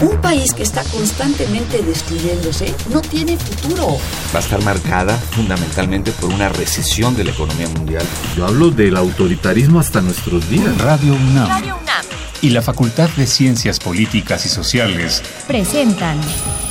Un país que está constantemente destruyéndose no tiene futuro. Va a estar marcada fundamentalmente por una recesión de la economía mundial. Yo hablo del autoritarismo hasta nuestros días. Radio UNAM. Radio UNAM. Y la Facultad de Ciencias Políticas y Sociales presentan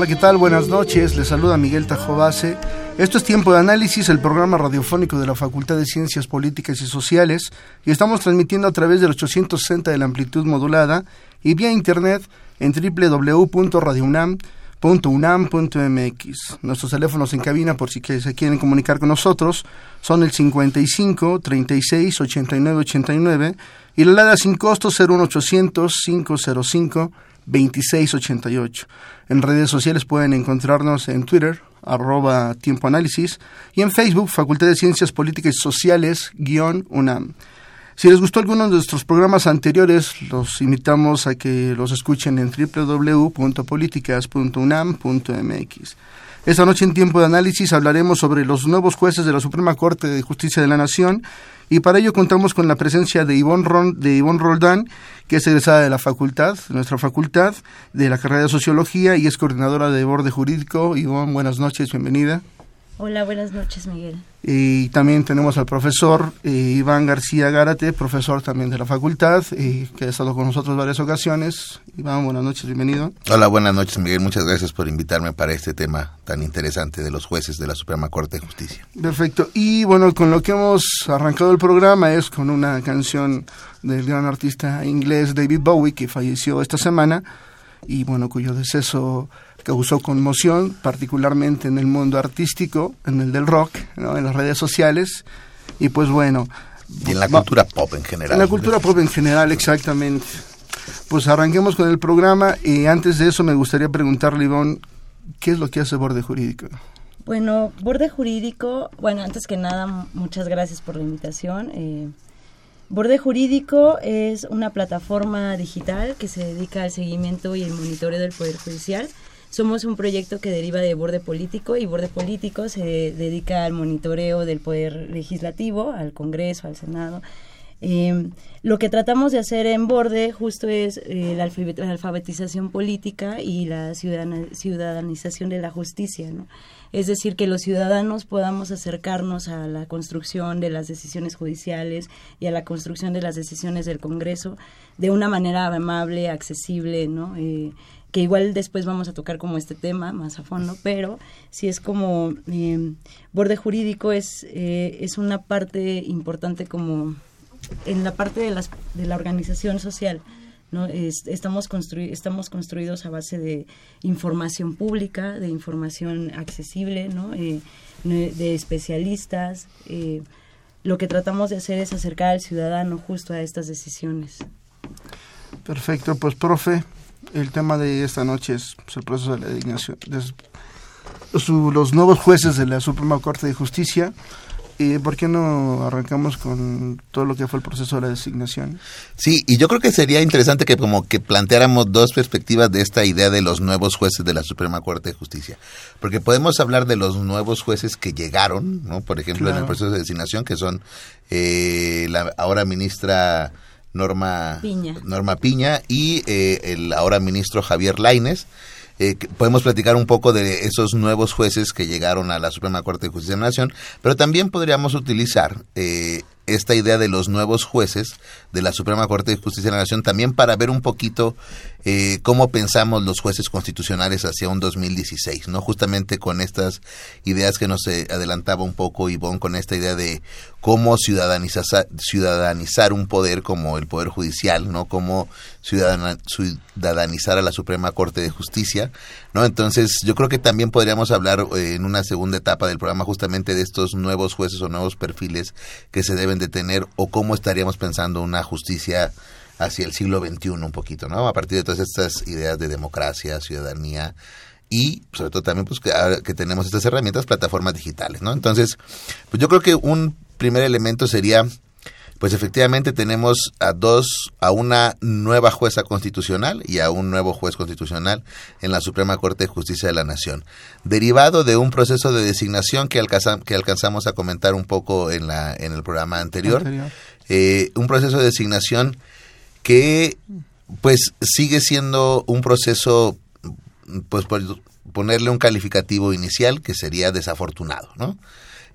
análisis. ¿qué tal? Buenas noches. Les saluda Miguel Tajobase. Esto es Tiempo de Análisis, el programa radiofónico de la Facultad de Ciencias Políticas y Sociales, y estamos transmitiendo a través del 860 de la amplitud modulada y vía internet en www.radiounam.unam.mx. Nuestros teléfonos en cabina, por si se quieren comunicar con nosotros, son el 55 36 89 89 y la LADA sin costo 01800 505 2688. En redes sociales pueden encontrarnos en Twitter, arroba Tiempo Análisis, y en Facebook, Facultad de Ciencias Políticas y Sociales, guion UNAM. Si les gustó alguno de nuestros programas anteriores, los invitamos a que los escuchen en www.políticas.unam.mx. Esta noche en Tiempo de Análisis hablaremos sobre los nuevos jueces de la Suprema Corte de Justicia de la Nación y para ello contamos con la presencia de Ivonne, Ron, de Ivonne Roldán, que es egresada de la facultad, nuestra facultad, de la carrera de Sociología y es coordinadora de borde jurídico. Ivonne, buenas noches, bienvenida. Hola, buenas noches, Miguel. Y también tenemos al profesor eh, Iván García Gárate, profesor también de la facultad, y que ha estado con nosotros varias ocasiones. Iván, buenas noches, bienvenido. Hola, buenas noches, Miguel. Muchas gracias por invitarme para este tema tan interesante de los jueces de la Suprema Corte de Justicia. Perfecto. Y bueno, con lo que hemos arrancado el programa es con una canción del gran artista inglés David Bowie, que falleció esta semana, y bueno, cuyo deceso causó conmoción, particularmente en el mundo artístico, en el del rock, en las redes sociales, y pues bueno. Y en la cultura pop en general. En la cultura pop en general, exactamente. Pues arranquemos con el programa y antes de eso me gustaría preguntarle, Ivonne, ¿qué es lo que hace Borde Jurídico? Bueno, Borde Jurídico, bueno, antes que nada, muchas gracias por la invitación. Eh, Borde Jurídico es una plataforma digital que se dedica al seguimiento y el monitoreo del Poder Judicial somos un proyecto que deriva de Borde Político y Borde Político se dedica al monitoreo del poder legislativo, al Congreso, al Senado. Em, lo que tratamos de hacer en Borde justo es eh, la, alfabetización política y la ciudadanización de la justicia, ¿no? Es decir, que los ciudadanos podamos acercarnos a la construcción de las decisiones judiciales y a la construcción de las decisiones del Congreso de una manera amable, accesible, ¿no? Eh, que igual después vamos a tocar como este tema más a fondo, pero si es como eh, borde jurídico es, eh, es una parte importante como en la parte de, las, de la organización social. ¿No? estamos, constru estamos construidos a base de información pública, de información accesible, ¿no? Eh, de especialistas. lo que tratamos de hacer es acercar al ciudadano justo a estas decisiones. Perfecto, pues profe, el tema de esta noche es el proceso de la designación, su- los nuevos jueces de la Suprema Corte de Justicia. Eh, ¿Por qué no arrancamos con todo lo que fue el proceso de la designación? Sí, y yo creo que sería interesante que como que planteáramos dos perspectivas de esta idea de los nuevos jueces de la Suprema Corte de Justicia. Porque podemos hablar de los nuevos jueces que llegaron, ¿no? Por ejemplo, en el proceso de designación, que son eh, la ahora ministra Norma Piña. Norma Piña y eh, el ahora ministro Javier Laines. Eh, podemos platicar un poco de esos nuevos jueces que llegaron a la Suprema Corte de Justicia de la Nación, pero también podríamos utilizar eh, esta idea de los nuevos jueces de la Suprema Corte de Justicia de la Nación también para ver un poquito eh, cómo pensamos los jueces constitucionales hacia un 2016, ¿no? Justamente con estas ideas que nos eh, adelantaba un poco Ivonne, con esta idea de cómo ciudadanizar, ciudadanizar un poder como el Poder Judicial, ¿no? Cómo ciudadanizar a la Suprema Corte de Justicia, ¿no? Entonces, yo creo que también podríamos hablar eh, en una segunda etapa del programa justamente de estos nuevos jueces o nuevos perfiles que se deben de tener o cómo estaríamos pensando una justicia hacia el siglo XXI un poquito, ¿no? A partir de todas estas ideas de democracia, ciudadanía y sobre todo también pues que, ahora que tenemos estas herramientas, plataformas digitales, ¿no? Entonces, pues yo creo que un primer elemento sería pues efectivamente tenemos a dos, a una nueva jueza constitucional y a un nuevo juez constitucional en la Suprema Corte de Justicia de la Nación, derivado de un proceso de designación que, alcanza- que alcanzamos a comentar un poco en, la, en el programa anterior, Anterior. Eh, un proceso de designación que pues sigue siendo un proceso, pues por ponerle un calificativo inicial que sería desafortunado, ¿no?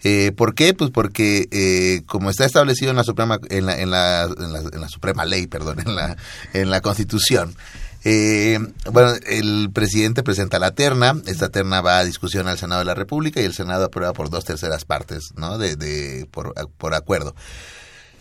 Eh, ¿Por qué? Pues porque eh, como está establecido en la Suprema en la, en la, en la, en la Suprema Ley, perdón, en la en la Constitución. eh, bueno, el presidente presenta la terna, esta terna va a discusión al Senado de la República y el Senado aprueba por dos terceras partes, ¿no? De, de por, por acuerdo.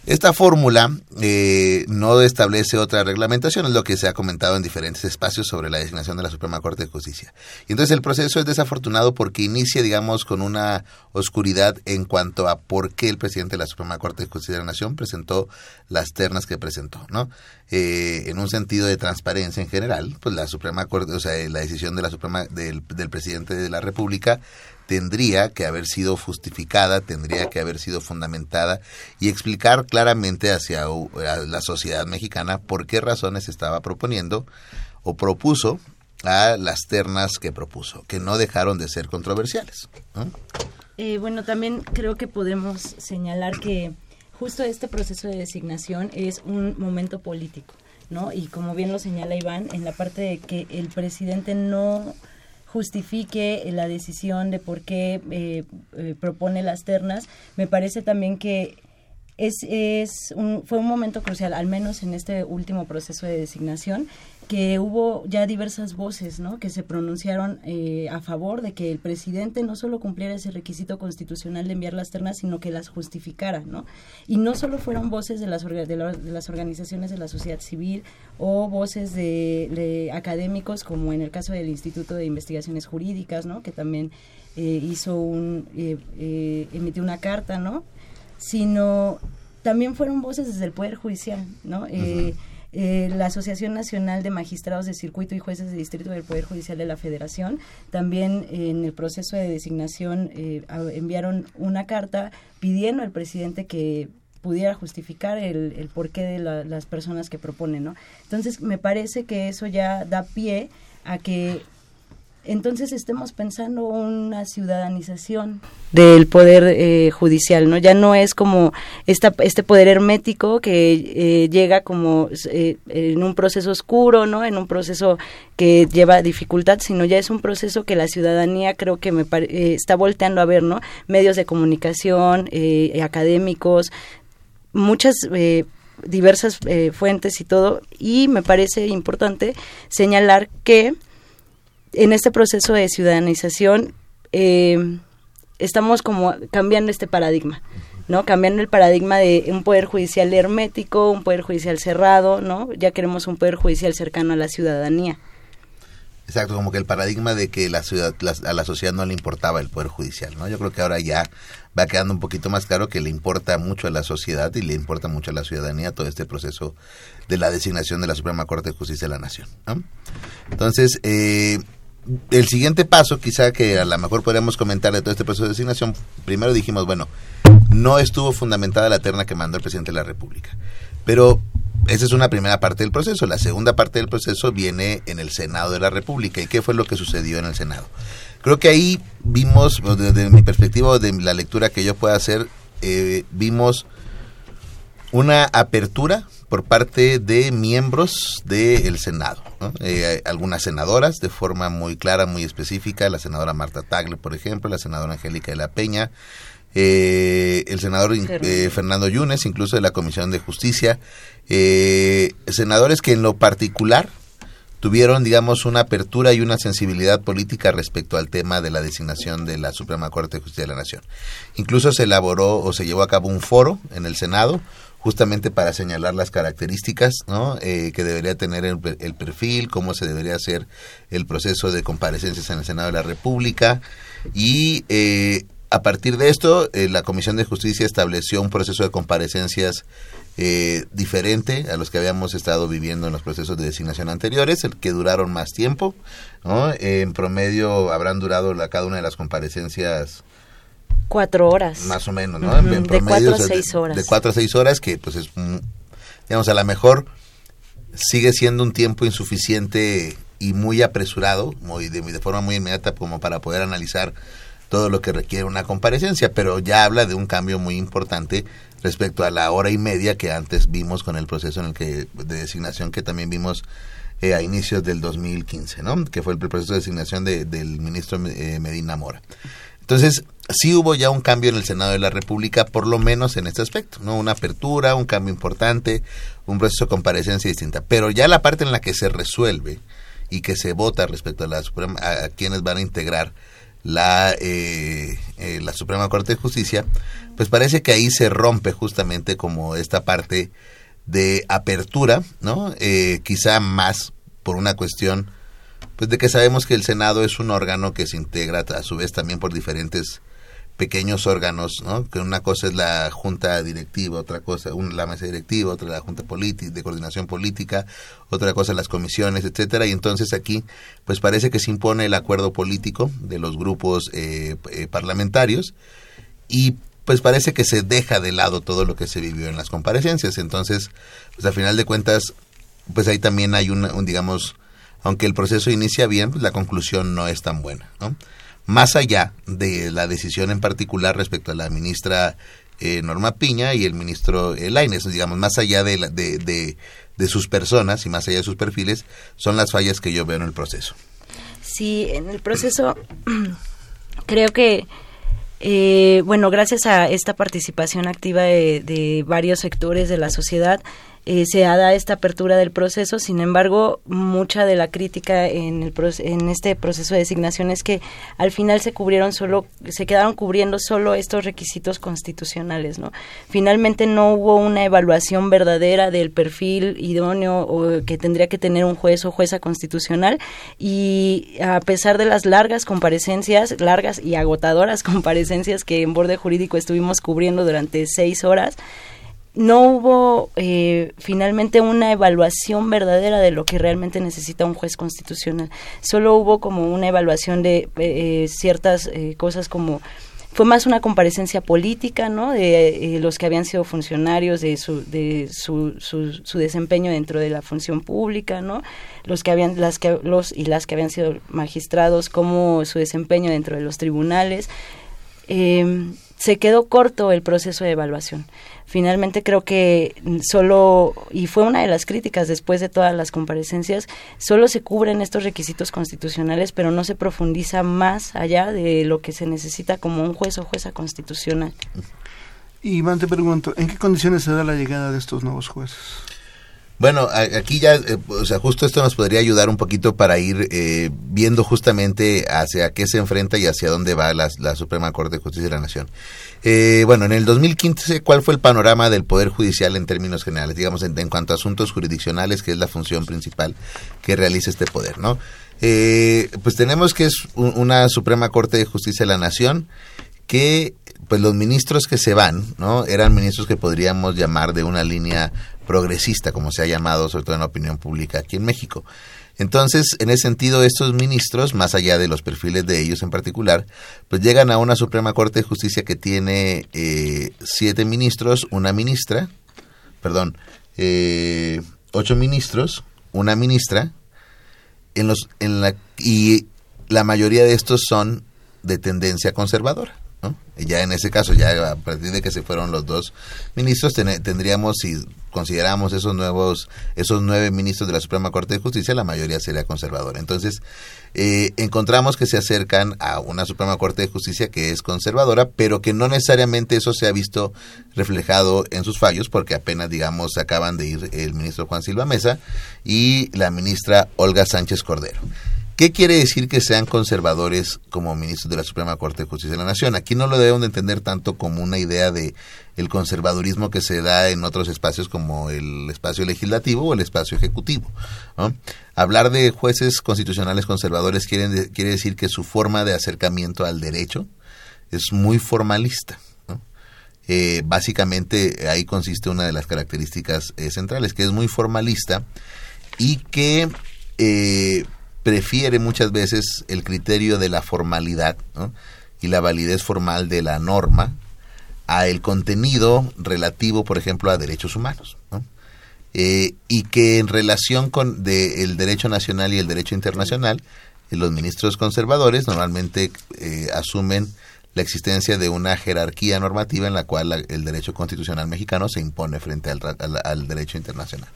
Esta fórmula eh, no establece otra reglamentación, es lo que se ha comentado en diferentes espacios sobre la designación de la Suprema Corte de Justicia. Y entonces el proceso es desafortunado porque inicia, digamos, con una oscuridad en cuanto a por qué el presidente de la Suprema Corte de Justicia de la Nación presentó las ternas que presentó, ¿no? Eh, en un sentido de transparencia en general, pues la Suprema Corte, o sea, la decisión de la Suprema del, del presidente de la República tendría que haber sido justificada, tendría que haber sido fundamentada y explicar claramente hacia la sociedad mexicana por qué razones estaba proponiendo o propuso a las ternas que propuso, que no dejaron de ser controversiales. ¿no? Eh, bueno, también creo que podemos señalar que justo este proceso de designación es un momento político, ¿no? Y como bien lo señala Iván, en la parte de que el presidente no justifique la decisión de por qué eh, eh, propone las ternas, me parece también que es, es un, fue un momento crucial, al menos en este último proceso de designación, que hubo ya diversas voces ¿no? que se pronunciaron eh, a favor de que el presidente no solo cumpliera ese requisito constitucional de enviar las ternas, sino que las justificara. ¿no? Y no solo fueron voces de las, de, la- de las organizaciones de la sociedad civil o voces de, académicos, como en el caso del Instituto de Investigaciones Jurídicas, ¿no? que también eh, hizo un, eh, eh, emitió una carta, ¿no? sino también fueron voces desde el Poder Judicial, ¿no? Eh, eh, la Asociación Nacional de Magistrados de Circuito y Jueces de Distrito del Poder Judicial de la Federación también eh, en el proceso de designación eh, enviaron una carta pidiendo al presidente que pudiera justificar el, el porqué de la- las personas que proponen, ¿no? Entonces, me parece que eso ya da pie a que entonces estemos pensando una ciudadanización del poder eh, judicial, ¿no? Ya no es como esta, este poder hermético que eh, llega como eh, en un proceso oscuro, ¿no? En un proceso que lleva dificultad, sino ya es un proceso que la ciudadanía creo que me eh, está volteando a ver, ¿no? Medios de comunicación, eh, académicos, muchas eh, diversas fuentes y todo, y me parece importante señalar que en este proceso de ciudadanización eh, estamos como cambiando este paradigma, ¿no? Cambiando el paradigma de un poder judicial hermético, un poder judicial cerrado, ¿no? Ya queremos un poder judicial cercano a la ciudadanía. Exacto, como que el paradigma de que la ciudad, la- a la sociedad no le importaba el poder judicial, ¿no? Yo creo que ahora ya va quedando un poquito más claro que le importa mucho a la sociedad y le importa mucho a la ciudadanía todo este proceso de la designación de la Suprema Corte de Justicia de la Nación, ¿no? Entonces, eh, el siguiente paso, quizá que a lo mejor podríamos comentar de todo este proceso de designación, primero dijimos, bueno, no estuvo fundamentada la terna que mandó el presidente de la República. Pero esa es una primera parte del proceso. La segunda parte del proceso viene en el Senado de la República. ¿Y qué fue lo que sucedió en el Senado? Creo que ahí vimos, desde mi perspectiva, de la lectura que yo pueda hacer, eh, vimos una apertura por parte de miembros del Senado. Eh, algunas senadoras de forma muy clara, muy específica, la senadora Marta Tagle, por ejemplo, la senadora Angélica de la Peña, eh, el senador eh, Fernando Yunes, incluso de la Comisión de Justicia, senadores que en lo particular tuvieron, digamos, una apertura y una sensibilidad política respecto al tema de la designación de la Suprema Corte de Justicia de la Nación. Incluso se elaboró o se llevó a cabo un foro en el Senado justamente para señalar las características. Eh, que debería tener el, perfil, cómo se debería hacer el proceso de comparecencias en el Senado de la República y eh, a partir de esto eh, la Comisión de Justicia estableció un proceso de comparecencias diferente a los que habíamos estado viviendo en los procesos de designación anteriores, el que duraron más tiempo, ¿no? en promedio habrán durado la, cada una de las comparecencias Cuatro horas. Más o menos, ¿no? de cuatro a seis horas. De cuatro a seis horas, que pues es, digamos, a lo mejor sigue siendo un tiempo insuficiente y muy apresurado, muy de, de forma muy inmediata como para poder analizar todo lo que requiere una comparecencia, pero ya habla de un cambio muy importante respecto a la hora y media que antes vimos con el proceso en el que de designación que también vimos eh, a inicios del 2015, ¿no? Que fue el proceso de designación de, del ministro eh, Medina Mora. Entonces, sí hubo ya un cambio en el Senado de la República, por lo menos en este aspecto, ¿no? Una apertura, un cambio importante, un proceso de comparecencia distinta. Pero ya la parte en la que se resuelve y que se vota respecto a la Suprema, a, quienes van a integrar la, eh, eh, la Suprema Corte de Justicia, pues parece que ahí se rompe justamente como esta parte de apertura, ¿no? Eh, quizá más por una cuestión pues de que sabemos que el Senado es un órgano que se integra a su vez también por diferentes pequeños órganos, ¿no? Que una cosa es la junta directiva, otra cosa, una, la mesa directiva, otra la junta política, de coordinación política, otra cosa las comisiones, etcétera. Y entonces aquí, pues parece que se impone el acuerdo político de los grupos eh, eh, parlamentarios y pues parece que se deja de lado todo lo que se vivió en las comparecencias. Entonces, pues a final de cuentas, pues ahí también hay un, un digamos, aunque el proceso inicia bien, pues la conclusión no es tan buena. ¿no? Más allá de la decisión en particular respecto a la ministra eh, Norma Piña y el ministro eh, Laines, digamos, más allá de, de, de, sus personas y más allá de sus perfiles, son las fallas que yo veo en el proceso. Sí, en el proceso creo que eh, bueno, gracias a esta participación activa de, varios sectores de la sociedad, eh, se da esta apertura del proceso. Sin embargo, mucha de la crítica en, el, en este proceso de designación es que al final se cubrieron solo, se quedaron cubriendo solo estos requisitos constitucionales, ¿no? Finalmente no hubo una evaluación verdadera del perfil idóneo o que tendría que tener un juez o jueza constitucional y a pesar de las largas comparecencias, largas y agotadoras comparecencias que en borde jurídico estuvimos cubriendo durante seis horas, no hubo eh, finalmente una evaluación verdadera de lo que realmente necesita un juez constitucional. Solo hubo como una evaluación de eh, ciertas eh, cosas como fue más una comparecencia política, ¿no? De los que habían sido funcionarios, de su, de su, su, desempeño dentro de la función pública, ¿no? Los que habían, las que, los y las que habían sido magistrados, como su desempeño dentro de los tribunales. Se quedó corto el proceso de evaluación finalmente creo que solo, y fue una de las críticas después de todas las comparecencias, solo se cubren estos requisitos constitucionales, pero no se profundiza más allá de lo que se necesita como un juez o jueza constitucional. Iván, te pregunto, ¿en qué condiciones se da la llegada de estos nuevos jueces? Bueno, aquí ya, eh, o sea, justo esto nos podría ayudar un poquito para ir eh, viendo justamente hacia qué se enfrenta y hacia dónde va la, Suprema Corte de Justicia de la Nación. Eh, bueno, en el 2015, ¿cuál fue el panorama del Poder Judicial en términos generales? Digamos, en, cuanto a asuntos jurisdiccionales, que es la función principal que realiza este poder, ¿no? pues tenemos que es una Suprema Corte de Justicia de la Nación que pues los ministros que se van, ¿no? Eran ministros que podríamos llamar de una línea progresista, como se ha llamado sobre todo en la opinión pública aquí en México. Entonces, en ese sentido, estos ministros, más allá de los perfiles de ellos en particular, pues llegan a una Suprema Corte de Justicia que tiene eh, siete ministros, una ministra, perdón, eh, ocho ministros, una ministra, en los, en la, y la mayoría de estos son de tendencia conservadora. ¿No? Y ya en ese caso, ya a partir de que se fueron los dos ministros, ten, tendríamos, si consideramos esos nuevos, esos nueve ministros de la Suprema Corte de Justicia, la mayoría sería conservadora. Entonces, eh, encontramos que se acercan a una Suprema Corte de Justicia que es conservadora, pero que no necesariamente eso se ha visto reflejado en sus fallos, porque apenas, digamos, acaban de ir el ministro Juan Silva Mesa y la ministra Olga Sánchez Cordero. ¿Qué quiere decir que sean conservadores como ministros de la Suprema Corte de Justicia de la Nación? Aquí no lo debemos de entender tanto como una idea de el conservadurismo que se da en otros espacios como el espacio legislativo o el espacio ejecutivo. Hablar de jueces constitucionales conservadores quiere, quiere decir que su forma de acercamiento al derecho es muy formalista. Eh, básicamente ahí consiste una de las características eh, centrales, que es muy formalista y que eh, prefiere muchas veces el criterio de la formalidad y la validez formal de la norma a el contenido relativo, por ejemplo, a derechos humanos. ¿no? Eh, y que en relación con el derecho nacional y el derecho internacional, eh, los ministros conservadores normalmente eh, asumen la existencia de una jerarquía normativa en la cual el derecho constitucional mexicano se impone frente al, al derecho internacional.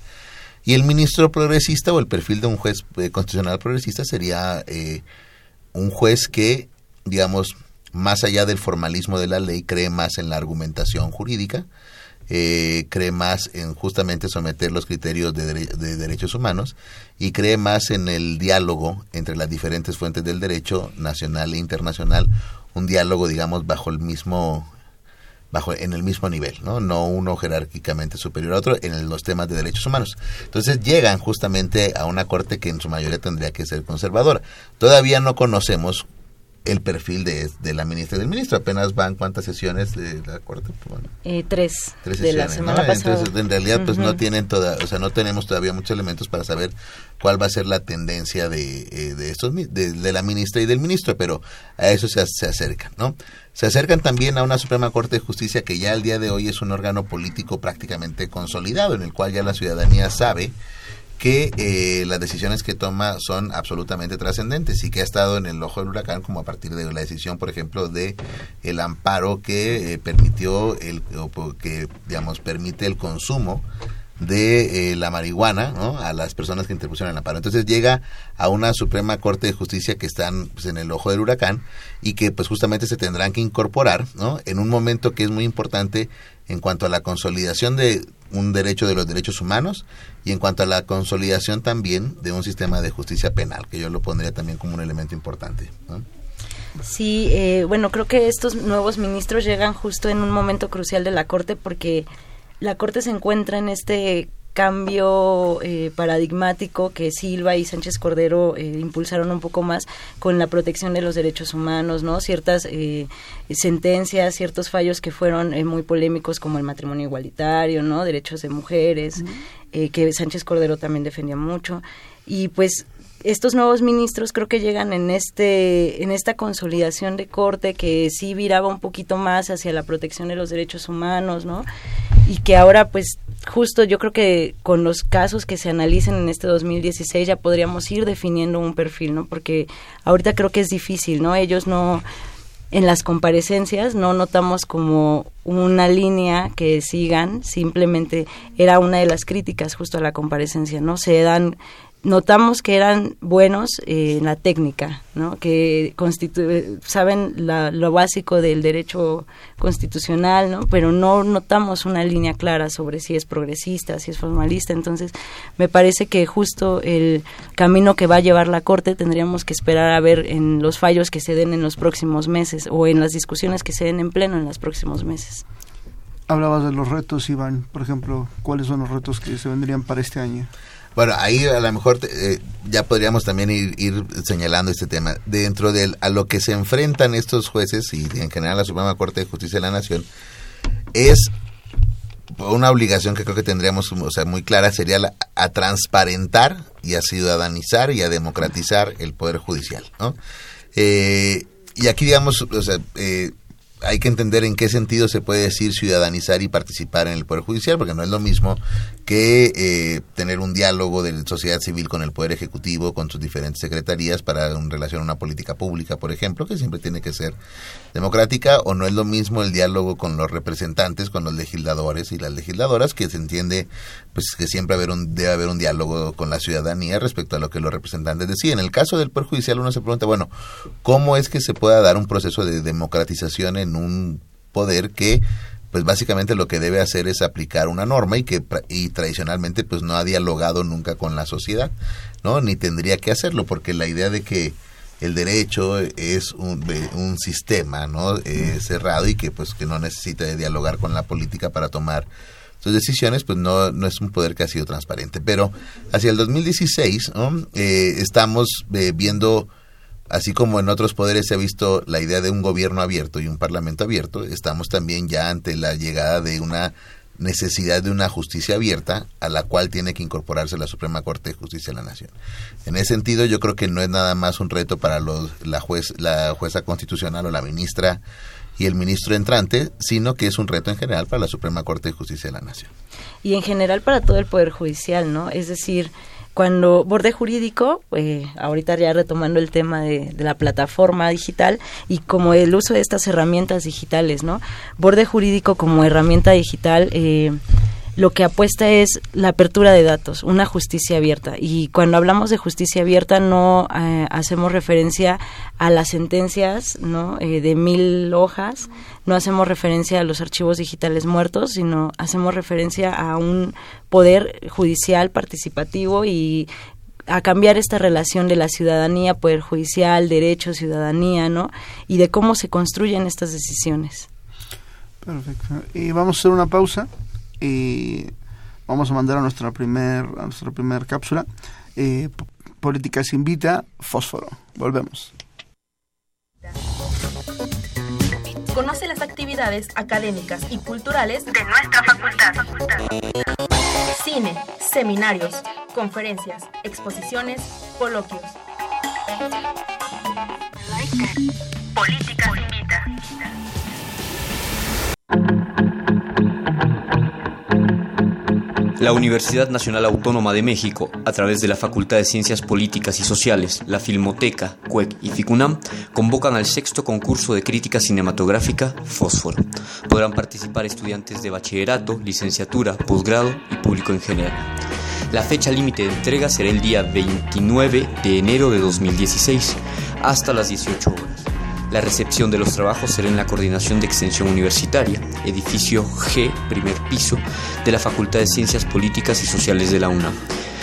Y el ministro progresista o el perfil de un juez eh, constitucional progresista sería eh, un juez que, digamos, más allá del formalismo de la ley, cree más en la argumentación jurídica, eh, cree más en justamente someter los criterios de, dere de, derechos humanos y cree más en el diálogo entre las diferentes fuentes del derecho nacional e internacional, un diálogo, digamos, bajo el mismo bajo en el mismo nivel, ¿no? No uno jerárquicamente superior a otro en los temas de derechos humanos. Entonces llegan justamente a una corte que en su mayoría tendría que ser conservadora. Todavía no conocemos el perfil de, de la ministra y del ministro. Apenas van cuántas sesiones de la corte. Bueno, eh, tres, tres de la semana ¿no? pasada. Entonces, en realidad, pues uh -huh. no tienen toda, o sea, no tenemos todavía muchos elementos para saber cuál va a ser la tendencia de, eh, de estos, de, de, la ministra y del ministro, pero a eso se, se acercan, ¿no? Se acercan también a una Suprema Corte de Justicia que ya al día de hoy es un órgano político prácticamente consolidado, en el cual ya la ciudadanía sabe que eh, las decisiones que toma son absolutamente trascendentes y que ha estado en el ojo del huracán como a partir de la decisión por ejemplo de el amparo que eh, permitió el o que digamos permite el consumo de eh, la marihuana a las personas que interpusieron el amparo. Entonces llega a una Suprema Corte de Justicia que están pues, en el ojo del huracán y que pues justamente se tendrán que incorporar ¿no? en un momento que es muy importante en cuanto a la consolidación de un derecho de los derechos humanos y en cuanto a la consolidación también de un sistema de justicia penal, que yo lo pondría también como un elemento importante. ¿no? Sí, eh, bueno, creo que estos nuevos ministros llegan justo en un momento crucial de la Corte porque la Corte se encuentra en este cambio eh, paradigmático que Silva y Sánchez Cordero eh, impulsaron un poco más con la protección de los derechos humanos, ¿no? Ciertas eh, sentencias, ciertos fallos que fueron muy polémicos como el matrimonio igualitario, ¿no? Derechos de mujeres, uh -huh. que Sánchez Cordero también defendía mucho. Y pues estos nuevos ministros creo que llegan en este en esta consolidación de corte que sí viraba un poquito más hacia la protección de los derechos humanos, ¿no? Y que ahora pues justo yo creo que con los casos que se analicen en este 2016 ya podríamos ir definiendo un perfil, ¿no? Porque ahorita creo que es difícil, ¿no? Ellos no en las comparecencias no notamos como una línea que sigan, simplemente era una de las críticas justo a la comparecencia, ¿no? Se dan notamos que eran buenos eh, en la técnica, ¿no? que saben la, lo básico del derecho constitucional, ¿no? pero no notamos una línea clara sobre si es progresista, si es formalista. Entonces, me parece que justo el camino que va a llevar la Corte tendríamos que esperar a ver en los fallos que se den en los próximos meses o en las discusiones que se den en pleno en los próximos meses. Hablabas de los retos, Iván. Por ejemplo, ¿cuáles son los retos que se vendrían para este año? Bueno, ahí a lo mejor eh, ya podríamos también ir, señalando este tema. Dentro de a lo que se enfrentan estos jueces y en general la Suprema Corte de Justicia de la Nación es una obligación que creo que tendríamos o sea, muy clara sería la, a transparentar y a ciudadanizar y a democratizar el Poder Judicial. ¿no? Eh, y aquí, digamos, o sea, eh, hay que entender en qué sentido se puede decir ciudadanizar y participar en el Poder Judicial, porque no es lo mismo que eh, tener un diálogo de sociedad civil con el Poder Ejecutivo, con sus diferentes secretarías para en relación a una política pública, por ejemplo, que siempre tiene que ser democrática, o no es lo mismo el diálogo con los representantes, con los legisladores y las legisladoras, que se entiende pues que siempre haber un, debe haber un diálogo con la ciudadanía respecto a lo que los representantes deciden. En el caso del Poder Judicial uno se pregunta, bueno, ¿cómo es que se pueda dar un proceso de democratización en un poder que pues básicamente lo que debe hacer es aplicar una norma y que y tradicionalmente pues no ha dialogado nunca con la sociedad, ¿no? Ni tendría que hacerlo porque la idea de que el derecho es un, un sistema, ¿no? Eh, cerrado y que pues que no necesita de dialogar con la política para tomar sus decisiones, pues no, no es un poder que ha sido transparente. Pero hacia el 2016 ¿no? eh, estamos eh, viendo así como en otros poderes se ha visto la idea de un gobierno abierto y un parlamento abierto, estamos también ya ante la llegada de una necesidad de una justicia abierta a la cual tiene que incorporarse la Suprema Corte de Justicia de la Nación. En ese sentido, yo creo que no es nada más un reto para los, la, juez, la jueza constitucional o la ministra y el ministro entrante, sino que es un reto en general para la Suprema Corte de Justicia de la Nación. Y en general para todo el Poder Judicial, ¿no? Es decir, cuando borde jurídico, eh, ahorita ya retomando el tema de, de, la plataforma digital y como el uso de estas herramientas digitales, ¿no? Borde jurídico como herramienta digital eh, lo que apuesta es la apertura de datos, una justicia abierta. Y cuando hablamos de justicia abierta no eh, hacemos referencia a las sentencias ¿no? Eh, de mil hojas, no hacemos referencia a los archivos digitales muertos, sino hacemos referencia a un poder judicial participativo y a cambiar esta relación de la ciudadanía, poder judicial, derecho, ciudadanía, ¿no? Y de cómo se construyen estas decisiones. Perfecto. Y vamos a hacer una pausa y vamos a mandar a nuestra primer a nuestra primer cápsula. Eh, políticas invita fósforo. Volvemos. Conoce las actividades académicas y culturales de nuestra facultad. Cine seminarios conferencias exposiciones coloquios. Políticas invita La Universidad Nacional Autónoma de México, a través de la Facultad de Ciencias Políticas y Sociales, la Filmoteca, CUEC y FICUNAM, convocan al sexto concurso de crítica cinematográfica Fósforo. Podrán participar estudiantes de bachillerato, licenciatura, posgrado y público en general. La fecha límite de entrega será el día 29 de enero de 2016, hasta las 18 horas. La recepción de los trabajos será en la Coordinación de Extensión Universitaria, edificio G, primer piso, de la Facultad de Ciencias Políticas y Sociales de la UNAM.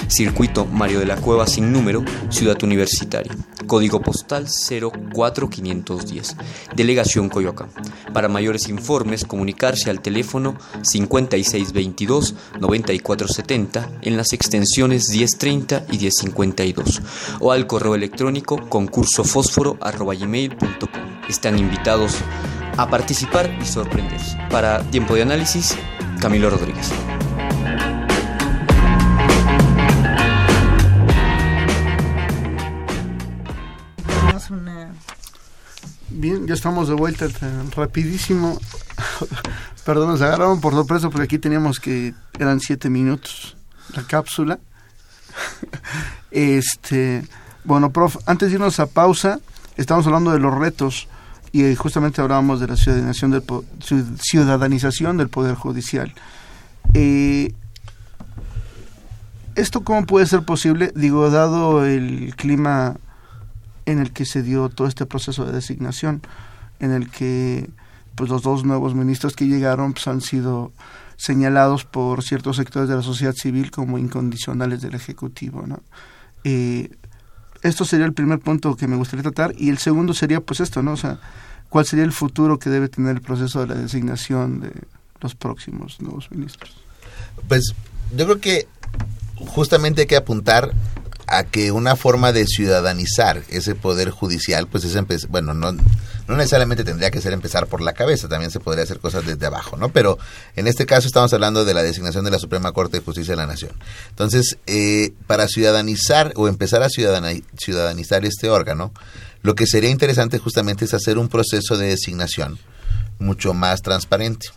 Circuito Mario de la Cueva sin número, Ciudad Universitaria. Código postal 04510. Delegación Coyoacán. Para mayores informes, comunicarse al teléfono 5622-9470 en las extensiones 1030 y 1052 o al correo electrónico concursofósforo.com. Están invitados a participar y sorprenderse. Para Tiempo de Análisis, Camilo Rodríguez. Bien, ya estamos de vuelta tan rapidísimo. Perdón, nos agarraron por sorpresa porque aquí teníamos que eran siete minutos la cápsula. este, bueno, prof, antes de irnos a pausa, estamos hablando de los retos y justamente hablábamos de la ciudadanización del, ciudadanización del Poder Judicial. Eh, ¿Esto cómo puede ser posible? Digo, dado el clima en el que se dio todo este proceso de designación, en el que pues los dos nuevos ministros que llegaron pues, han sido señalados por ciertos sectores de la sociedad civil como incondicionales del Ejecutivo. ¿no? Eh, esto sería el primer punto que me gustaría tratar y el segundo sería pues esto, ¿no? O sea, ¿cuál sería el futuro que debe tener el proceso de la designación de los próximos nuevos ministros? Pues yo creo que justamente hay que apuntar a que una forma de ciudadanizar ese poder judicial, pues es empezar, bueno, no, no necesariamente tendría que ser empezar por la cabeza, también se podría hacer cosas desde abajo, ¿no? Pero en este caso estamos hablando de la designación de la Suprema Corte de Justicia de la Nación. Entonces, eh, para ciudadanizar o empezar a ciudadanizar este órgano, lo que sería interesante justamente es hacer un proceso de designación mucho más transparente.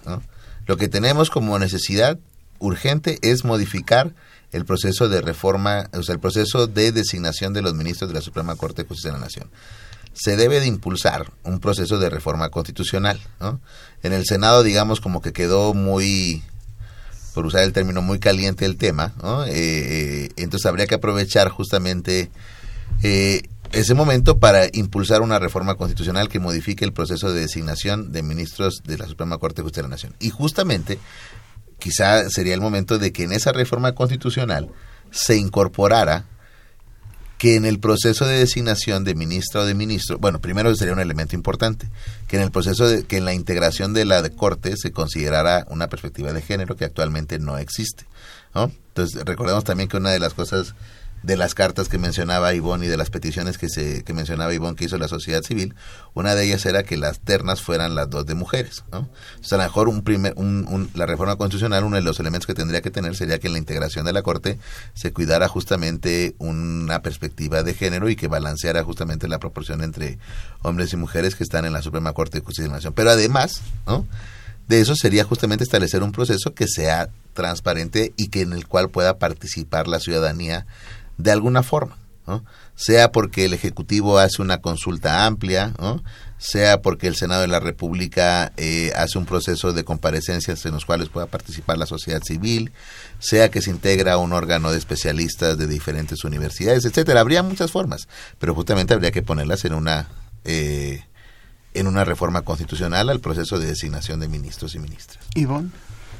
Lo que tenemos como necesidad urgente es modificar el proceso de reforma, o sea, el proceso de designación de los ministros de la Suprema Corte de Justicia de la Nación. Se debe de impulsar un proceso de reforma constitucional. ¿no? En el Senado, digamos, como que quedó muy, por usar el término, muy caliente el tema. ¿no? Eh, eh, entonces habría que aprovechar justamente eh, ese momento para impulsar una reforma constitucional que modifique el proceso de designación de ministros de la Suprema Corte de Justicia de la Nación. Y justamente quizá sería el momento de que en esa reforma constitucional se incorporara que en el proceso de designación de ministro o de ministro, bueno, primero sería un elemento importante, que en el proceso de que en la integración de la corte se considerara una perspectiva de género que actualmente no existe. ¿no? Entonces, recordemos también que una de las cosas de las cartas que mencionaba Ivonne y de las peticiones que se que mencionaba Ivonne que hizo la sociedad civil, una de ellas era que las ternas fueran las dos de mujeres, ¿no? O a lo mejor un primer, un, la reforma constitucional, uno de los elementos que tendría que tener sería que en la integración de la Corte se cuidara justamente una perspectiva de género y que balanceara justamente la proporción entre hombres y mujeres que están en la Suprema Corte de Justicia de Nación. Pero además, ¿no? De eso sería justamente establecer un proceso que sea transparente y que en el cual pueda participar la ciudadanía de alguna forma, ¿no? sea porque el Ejecutivo hace una consulta amplia, ¿no? sea porque el Senado de la República eh, hace un proceso de comparecencias en los cuales pueda participar la sociedad civil, sea que se integra un órgano de especialistas de diferentes universidades, etcétera. Habría muchas formas, pero justamente habría que ponerlas en una eh, en una reforma constitucional al proceso de designación de ministros y ministras. Ivonne.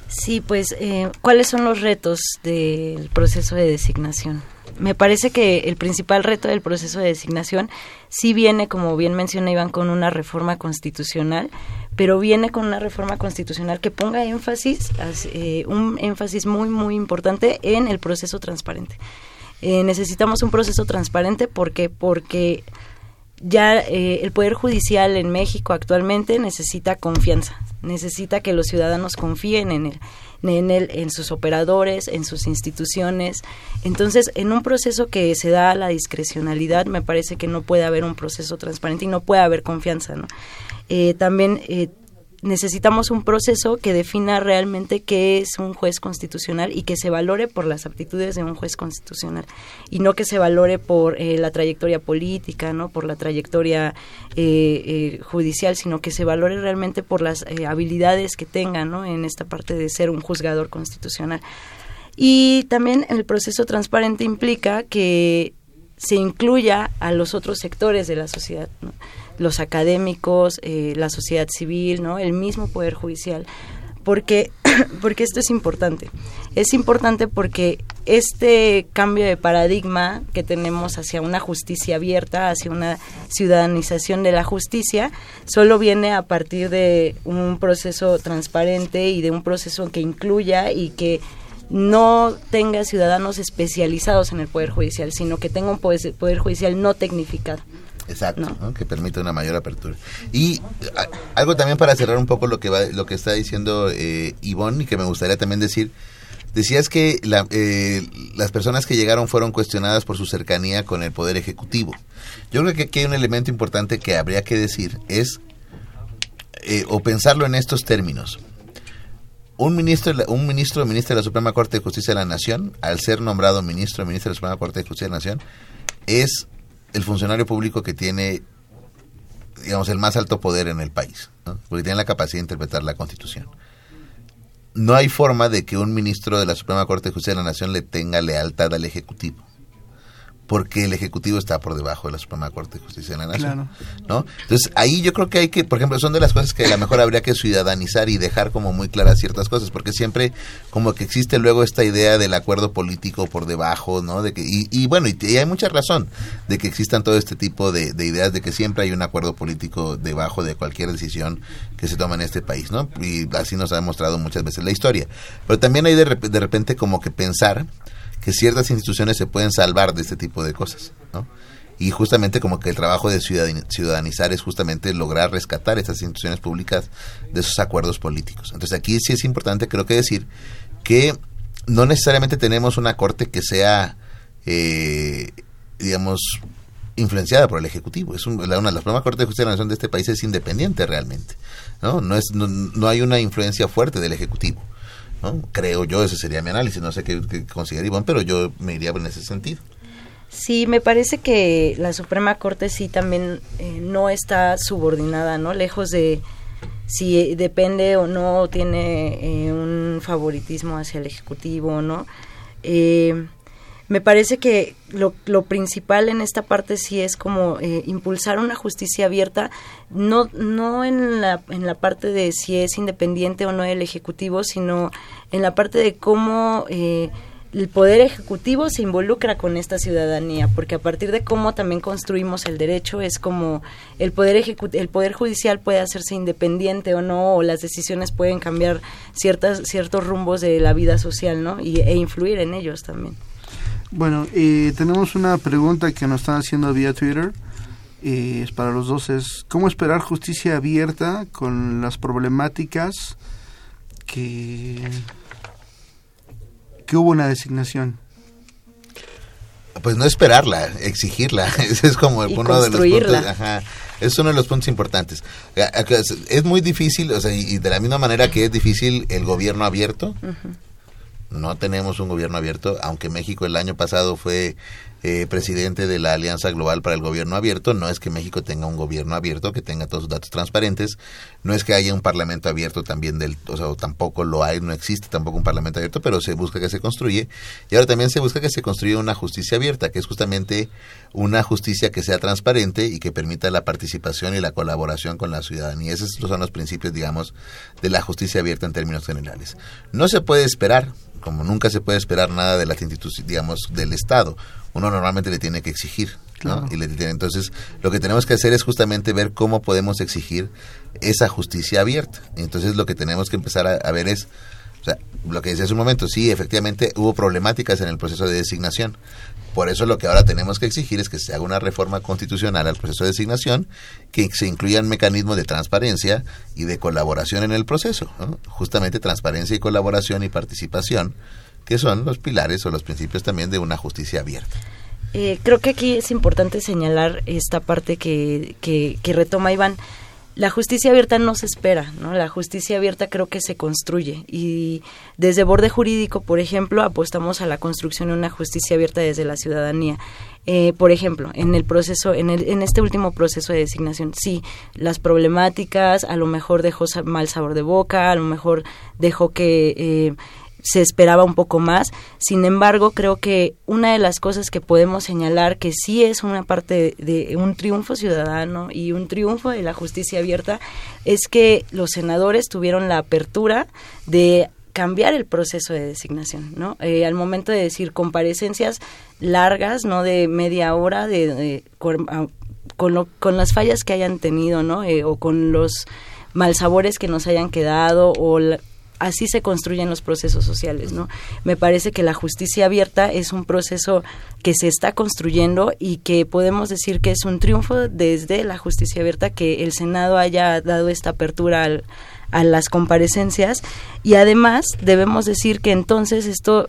Sí, pues, eh, ¿cuáles son los retos del proceso de designación? Me parece que el principal reto del proceso de designación sí viene, como bien menciona Iván, con una reforma constitucional, pero viene con una reforma constitucional que ponga énfasis, eh, un énfasis muy, muy importante en el proceso transparente. Eh, necesitamos un proceso transparente porque porque ya eh, el Poder Judicial en México actualmente necesita confianza, necesita que los ciudadanos confíen en él, en él, en sus operadores, en sus instituciones. Entonces, en un proceso que se da la discrecionalidad, me parece que no puede haber un proceso transparente y no puede haber confianza, ¿no? Eh, también eh, necesitamos un proceso que defina realmente qué es un juez constitucional y que se valore por las aptitudes de un juez constitucional y no que se valore por eh, la trayectoria política, no por la trayectoria eh, eh, judicial, sino que se valore realmente por las habilidades que tenga ¿no? en esta parte de ser un juzgador constitucional. Y también el proceso transparente implica que se incluya a los otros sectores de la sociedad. los académicos, eh, la sociedad civil, ¿no? el mismo Poder Judicial. Porque, porque esto es importante. Es importante porque este cambio de paradigma que tenemos hacia una justicia abierta, hacia una ciudadanización de la justicia, solo viene a partir de un proceso transparente y de un proceso que incluya y que no tenga ciudadanos especializados en el Poder Judicial, sino que tenga un Poder Judicial no tecnificado. Exacto, que permite una mayor apertura. Y algo también para cerrar un poco lo que va, lo que está diciendo eh, Ivonne y que me gustaría también decir, decías que eh, las personas que llegaron fueron cuestionadas por su cercanía con el poder ejecutivo. Yo creo que aquí hay un elemento importante que habría que decir es eh, o pensarlo en estos términos. Un ministro, un ministro o ministra de la Suprema Corte de Justicia de la Nación, al ser nombrado ministro o ministra de la Suprema Corte de Justicia de la Nación, es el funcionario público que tiene, digamos, el más alto poder en el país, porque tiene la capacidad de interpretar la Constitución. No hay forma de que un ministro de la Suprema Corte de Justicia de la Nación le tenga lealtad al Ejecutivo porque el Ejecutivo está por debajo de la Suprema Corte de Justicia de la Nación. ¿no? Entonces, ahí yo creo que hay que, por ejemplo, son de las cosas que a lo mejor habría que ciudadanizar y dejar como muy claras ciertas cosas, porque siempre como que existe luego esta idea del acuerdo político por debajo, ¿no? De que, y, bueno, y, hay mucha razón de que existan todo este tipo de, ideas de que siempre hay un acuerdo político debajo de cualquier decisión que se toma en este país, ¿no? Y así nos ha demostrado muchas veces la historia. Pero también hay de, de repente como que pensar que ciertas instituciones se pueden salvar de este tipo de cosas, ¿no? Y justamente como que el trabajo de ciudadanizar es justamente lograr rescatar estas instituciones públicas de esos acuerdos políticos. Entonces aquí sí es importante creo que decir que no necesariamente tenemos una corte que sea, eh, digamos, influenciada por el Ejecutivo. Es una de las primeras cortes de justicia de la nación de este país es independiente realmente. No, no, es, no, hay una influencia fuerte del Ejecutivo. Creo yo, ese sería mi análisis. No sé qué, qué considera Iván, pero yo me iría en ese sentido. Sí, me parece que la Suprema Corte sí también eh, no está subordinada, ¿no? Lejos de si depende o no tiene eh, un favoritismo hacia el Ejecutivo no. Eh, me parece que lo, lo, principal en esta parte sí es como impulsar una justicia abierta, no, no en, la, en la parte de si es independiente o no el Ejecutivo, sino en la parte de cómo el poder ejecutivo se involucra con esta ciudadanía, porque a partir de cómo también construimos el derecho es como el poder el poder judicial puede hacerse independiente o no, o las decisiones pueden cambiar ciertas ciertos rumbos de la vida social, ¿no? Y, e influir en ellos también. Bueno, eh, tenemos una pregunta que nos están haciendo vía Twitter. Eh, es para los dos es cómo esperar justicia abierta con las problemáticas que que hubo una designación. Pues no esperarla, exigirla. Ese es como uno de los puntos. es uno de los puntos importantes. Es muy difícil, o sea, y de la misma manera que es difícil el gobierno abierto. No tenemos un gobierno abierto, aunque México el año pasado fue eh, presidente de la Alianza Global para el Gobierno Abierto. No es que México tenga un gobierno abierto, que tenga todos sus datos transparentes. No es que haya un parlamento abierto también, del, o sea, tampoco lo hay, no existe tampoco un parlamento abierto, pero se busca que se construye. Y ahora también se busca que se construya una justicia abierta, que es justamente una justicia que sea transparente y que permita la participación y la colaboración con la ciudadanía. Esos son los principios, digamos, de la justicia abierta en términos generales. No se puede esperar, como nunca se puede esperar nada de las instituciones, digamos, del Estado uno normalmente le tiene que exigir. Y le entonces, lo que tenemos que hacer es justamente ver cómo podemos exigir esa justicia abierta. Entonces, lo que tenemos que empezar a, ver es, o sea, lo que decía hace un momento, sí, efectivamente hubo problemáticas en el proceso de designación. Por eso lo que ahora tenemos que exigir es que se haga una reforma constitucional al proceso de designación, que se incluyan mecanismos de transparencia y de colaboración en el proceso. Justamente transparencia y colaboración y participación que son los pilares o los principios también de una justicia abierta. Eh, creo que aquí es importante señalar esta parte que, que, retoma Iván. La justicia abierta no se espera, ¿no? La justicia abierta creo que se construye y desde borde jurídico, por ejemplo, apostamos a la construcción de una justicia abierta desde la ciudadanía. Eh, por ejemplo, en el proceso, en, el, en este último proceso de designación, sí, las problemáticas, a lo mejor dejó mal sabor de boca, a lo mejor dejó que eh, se esperaba un poco más. Sin embargo, creo que una de las cosas que podemos señalar que sí es una parte de, un triunfo ciudadano y un triunfo de la justicia abierta es que los senadores tuvieron la apertura de cambiar el proceso de designación, ¿no? Eh, al momento de decir comparecencias largas, no de media hora, de, con, con, las fallas que hayan tenido, ¿no? Eh, o con los malsabores que nos hayan quedado o así se construyen los procesos sociales, ¿no? Me parece que la justicia abierta es un proceso que se está construyendo y que podemos decir que es un triunfo desde la justicia abierta que el Senado haya dado esta apertura a las comparecencias y además debemos decir que entonces esto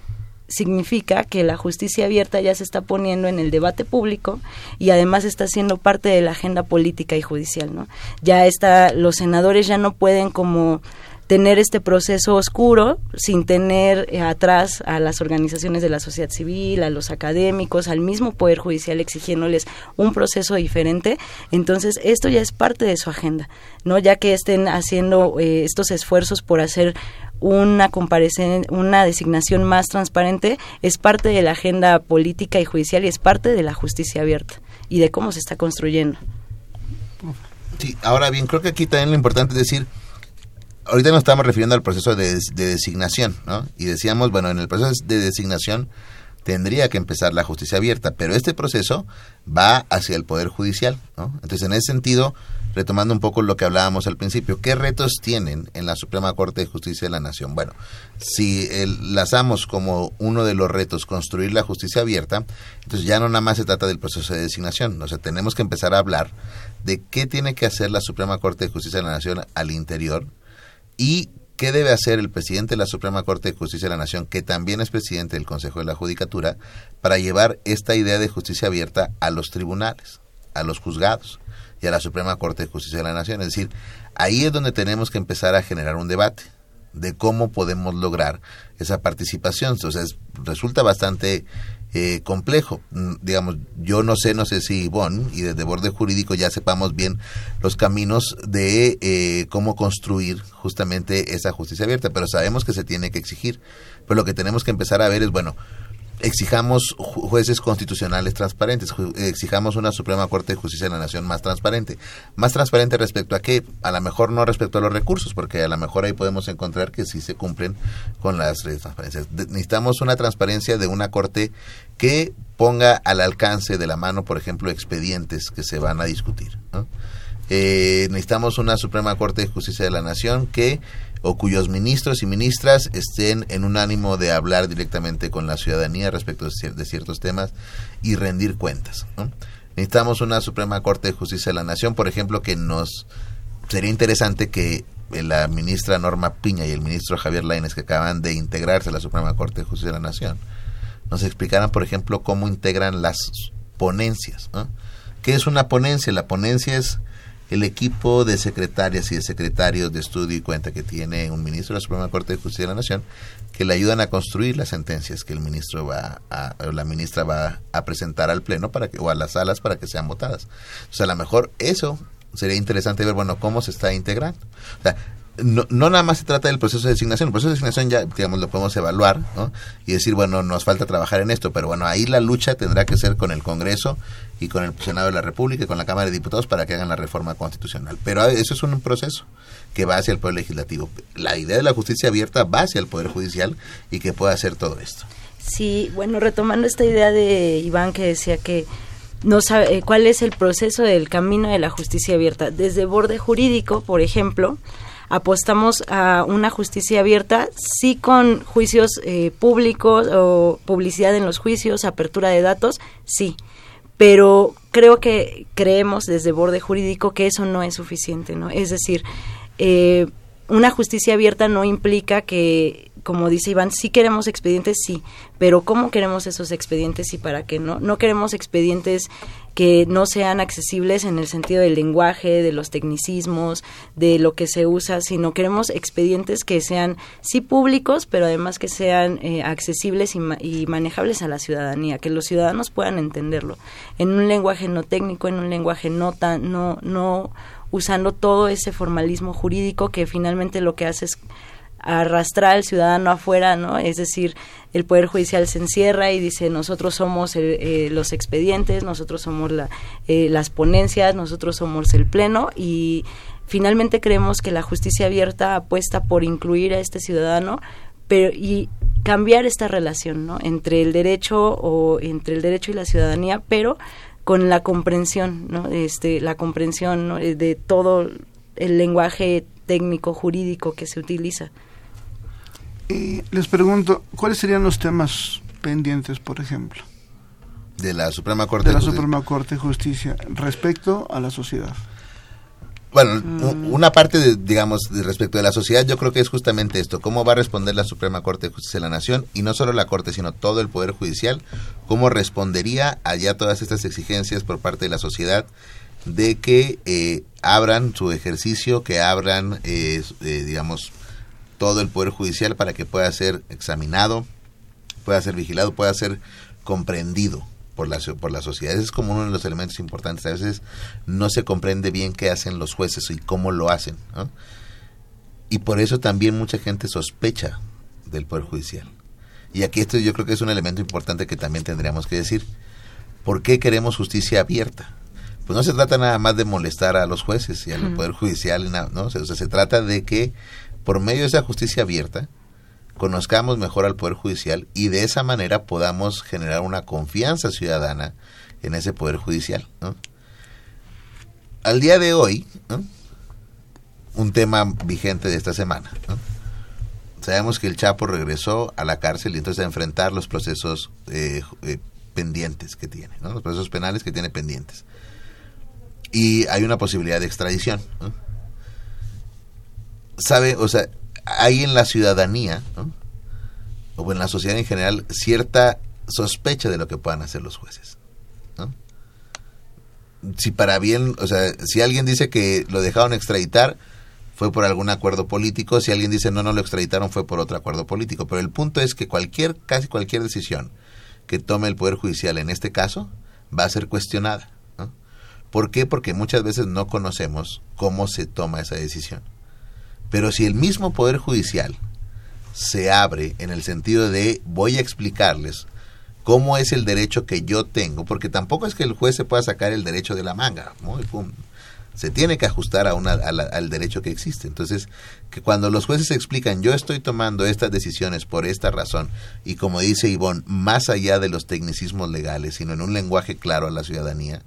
significa que la justicia abierta ya se está poniendo en el debate público y además está siendo parte de la agenda política y judicial, ¿no? Ya está los senadores ya no pueden como tener este proceso oscuro sin tener eh, atrás a las organizaciones de la sociedad civil, a los académicos, al mismo Poder Judicial exigiéndoles un proceso diferente. Entonces, esto ya es parte de su agenda, ¿no? Ya que estén haciendo eh, estos esfuerzos por hacer una una designación más transparente, es parte de la agenda política y judicial y es parte de la justicia abierta y de cómo se está construyendo. Sí, ahora bien, creo que aquí también lo importante es decir, ahorita nos estamos refiriendo al proceso de, designación, ¿no? Y decíamos, bueno, en el proceso de designación tendría que empezar la justicia abierta, pero este proceso va hacia el Poder Judicial. ¿no? Entonces, en ese sentido, retomando un poco lo que hablábamos al principio, ¿qué retos tienen en la Suprema Corte de Justicia de la Nación? Bueno, si el, lazamos como uno de los retos construir la justicia abierta, entonces ya no nada más se trata del proceso de designación, o sea, tenemos que empezar a hablar de qué tiene que hacer la Suprema Corte de Justicia de la Nación al interior y qué debe hacer el presidente de la Suprema Corte de Justicia de la Nación, que también es presidente del Consejo de la Judicatura, para llevar esta idea de justicia abierta a los tribunales, a los juzgados y a la Suprema Corte de Justicia de la Nación. Es decir, ahí es donde tenemos que empezar a generar un debate de cómo podemos lograr esa participación. Entonces, resulta bastante eh, complejo. Mm, digamos, yo no sé, no sé si Ivonne y desde borde jurídico ya sepamos bien los caminos de eh, cómo construir justamente esa justicia abierta, pero sabemos que se tiene que exigir. Pero lo que tenemos que empezar a ver es, bueno, exijamos jueces constitucionales transparentes, exijamos una Suprema Corte de Justicia de la Nación más transparente. Más transparente respecto a qué? A lo mejor no respecto a los recursos, porque a lo mejor ahí podemos encontrar que sí se cumplen con las transparencias. necesitamos una transparencia de una Corte que ponga al alcance de la mano, por ejemplo, expedientes que se van a discutir. Eh, necesitamos una Suprema Corte de Justicia de la Nación que o cuyos ministros y ministras estén en un ánimo de hablar directamente con la ciudadanía respecto de ciertos temas y rendir cuentas. Necesitamos una Suprema Corte de Justicia de la Nación, por ejemplo, que nos sería interesante que la ministra Norma Piña y el ministro Javier Lainez, que acaban de integrarse a la Suprema Corte de Justicia de la Nación, nos explicaran, por ejemplo, cómo integran las ponencias. ¿Qué es una ponencia? La ponencia es el equipo de secretarias y de secretarios de estudio y cuenta que tiene un ministro de la Suprema Corte de Justicia de la Nación que le ayudan a construir las sentencias que el ministro va a, o la ministra va a presentar al pleno para que o a las salas para que sean votadas. O sea, a lo mejor eso sería interesante ver, bueno, cómo se está integrando. O sea, no, no, nada más se trata del proceso de designación, el proceso de designación ya, digamos, lo podemos evaluar ¿no? y decir, bueno, nos falta trabajar en esto, pero bueno, ahí la lucha tendrá que ser con el Congreso y con el Senado de la República y con la Cámara de Diputados para que hagan la reforma constitucional. Pero eso es un proceso que va hacia el Poder Legislativo. La idea de la justicia abierta va hacia el Poder Judicial y que pueda hacer todo esto. Sí, bueno, retomando esta idea de Iván que decía que no sabe eh, cuál es el proceso del camino de la justicia abierta. Desde borde jurídico, por ejemplo, apostamos a una justicia abierta, sí con juicios eh, públicos o publicidad en los juicios, apertura de datos, sí. Pero creo que creemos desde borde jurídico que eso no es suficiente, ¿no? Es decir, eh, una justicia abierta no implica que como dice Iván, sí queremos expedientes, sí, pero ¿cómo queremos esos expedientes y para qué no? No queremos expedientes que no sean accesibles en el sentido del lenguaje, de los tecnicismos, de lo que se usa, sino queremos expedientes que sean sí públicos, pero además que sean eh, accesibles y, y, manejables a la ciudadanía, que los ciudadanos puedan entenderlo en un lenguaje no técnico, en un lenguaje no tan, no, no usando todo ese formalismo jurídico que finalmente lo que hace es arrastrar al ciudadano afuera, ¿no? Es decir, el Poder Judicial se encierra y dice, nosotros somos eh, los expedientes, nosotros somos la, eh, las ponencias, nosotros somos el Pleno y finalmente creemos que la justicia abierta apuesta por incluir a este ciudadano pero y cambiar esta relación, ¿no? Entre el derecho o entre el derecho y la ciudadanía, pero con la comprensión, ¿no? Este, la comprensión de todo el lenguaje técnico jurídico que se utiliza les pregunto, ¿cuáles serían los temas pendientes, por ejemplo? De la Suprema Corte de la Suprema Corte de Justicia respecto a la sociedad. Bueno, mm. una parte, de, digamos, de respecto de la sociedad, yo creo que es justamente esto, cómo va a responder la Suprema Corte de Justicia de la Nación, y no solo la Corte, sino todo el Poder Judicial, cómo respondería allá todas estas exigencias por parte de la sociedad de que eh, abran su ejercicio, que abran, eh, eh, digamos, todo el Poder Judicial para que pueda ser examinado, pueda ser vigilado, pueda ser comprendido por la, por la sociedad. Ese es como uno de los elementos importantes. A veces no se comprende bien qué hacen los jueces y cómo lo hacen. Y por eso también mucha gente sospecha del Poder Judicial. Y aquí esto yo creo que es un elemento importante que también tendríamos que decir. ¿Por qué queremos justicia abierta? Pues no se trata nada más de molestar a los jueces y al Poder Judicial, ¿no? O sea, se trata de que por medio de esa justicia abierta, conozcamos mejor al Poder Judicial y de esa manera podamos generar una confianza ciudadana en ese Poder Judicial. Al día de hoy, un tema vigente de esta semana. Sabemos que el Chapo regresó a la cárcel y entonces a enfrentar los procesos eh, eh, pendientes que tiene, los procesos penales que tiene pendientes. Y hay una posibilidad de extradición. ¿Sabe? O sea, hay en la ciudadanía, o en la sociedad en general, cierta sospecha de lo que puedan hacer los jueces. Si para bien, o sea, si alguien dice que lo dejaron extraditar, fue por algún acuerdo político, si alguien dice no, no lo extraditaron, fue por otro acuerdo político. Pero el punto es que cualquier, casi cualquier decisión que tome el Poder Judicial en este caso va a ser cuestionada. ¿Por qué? Porque muchas veces no conocemos cómo se toma esa decisión. Pero si el mismo Poder Judicial se abre en el sentido de voy a explicarles cómo es el derecho que yo tengo, porque tampoco es que el juez se pueda sacar el derecho de la manga, se tiene que ajustar a una, al derecho que existe. Entonces, que cuando los jueces explican, yo estoy tomando estas decisiones por esta razón, y como dice Ivonne, más allá de los tecnicismos legales, sino en un lenguaje claro a la ciudadanía,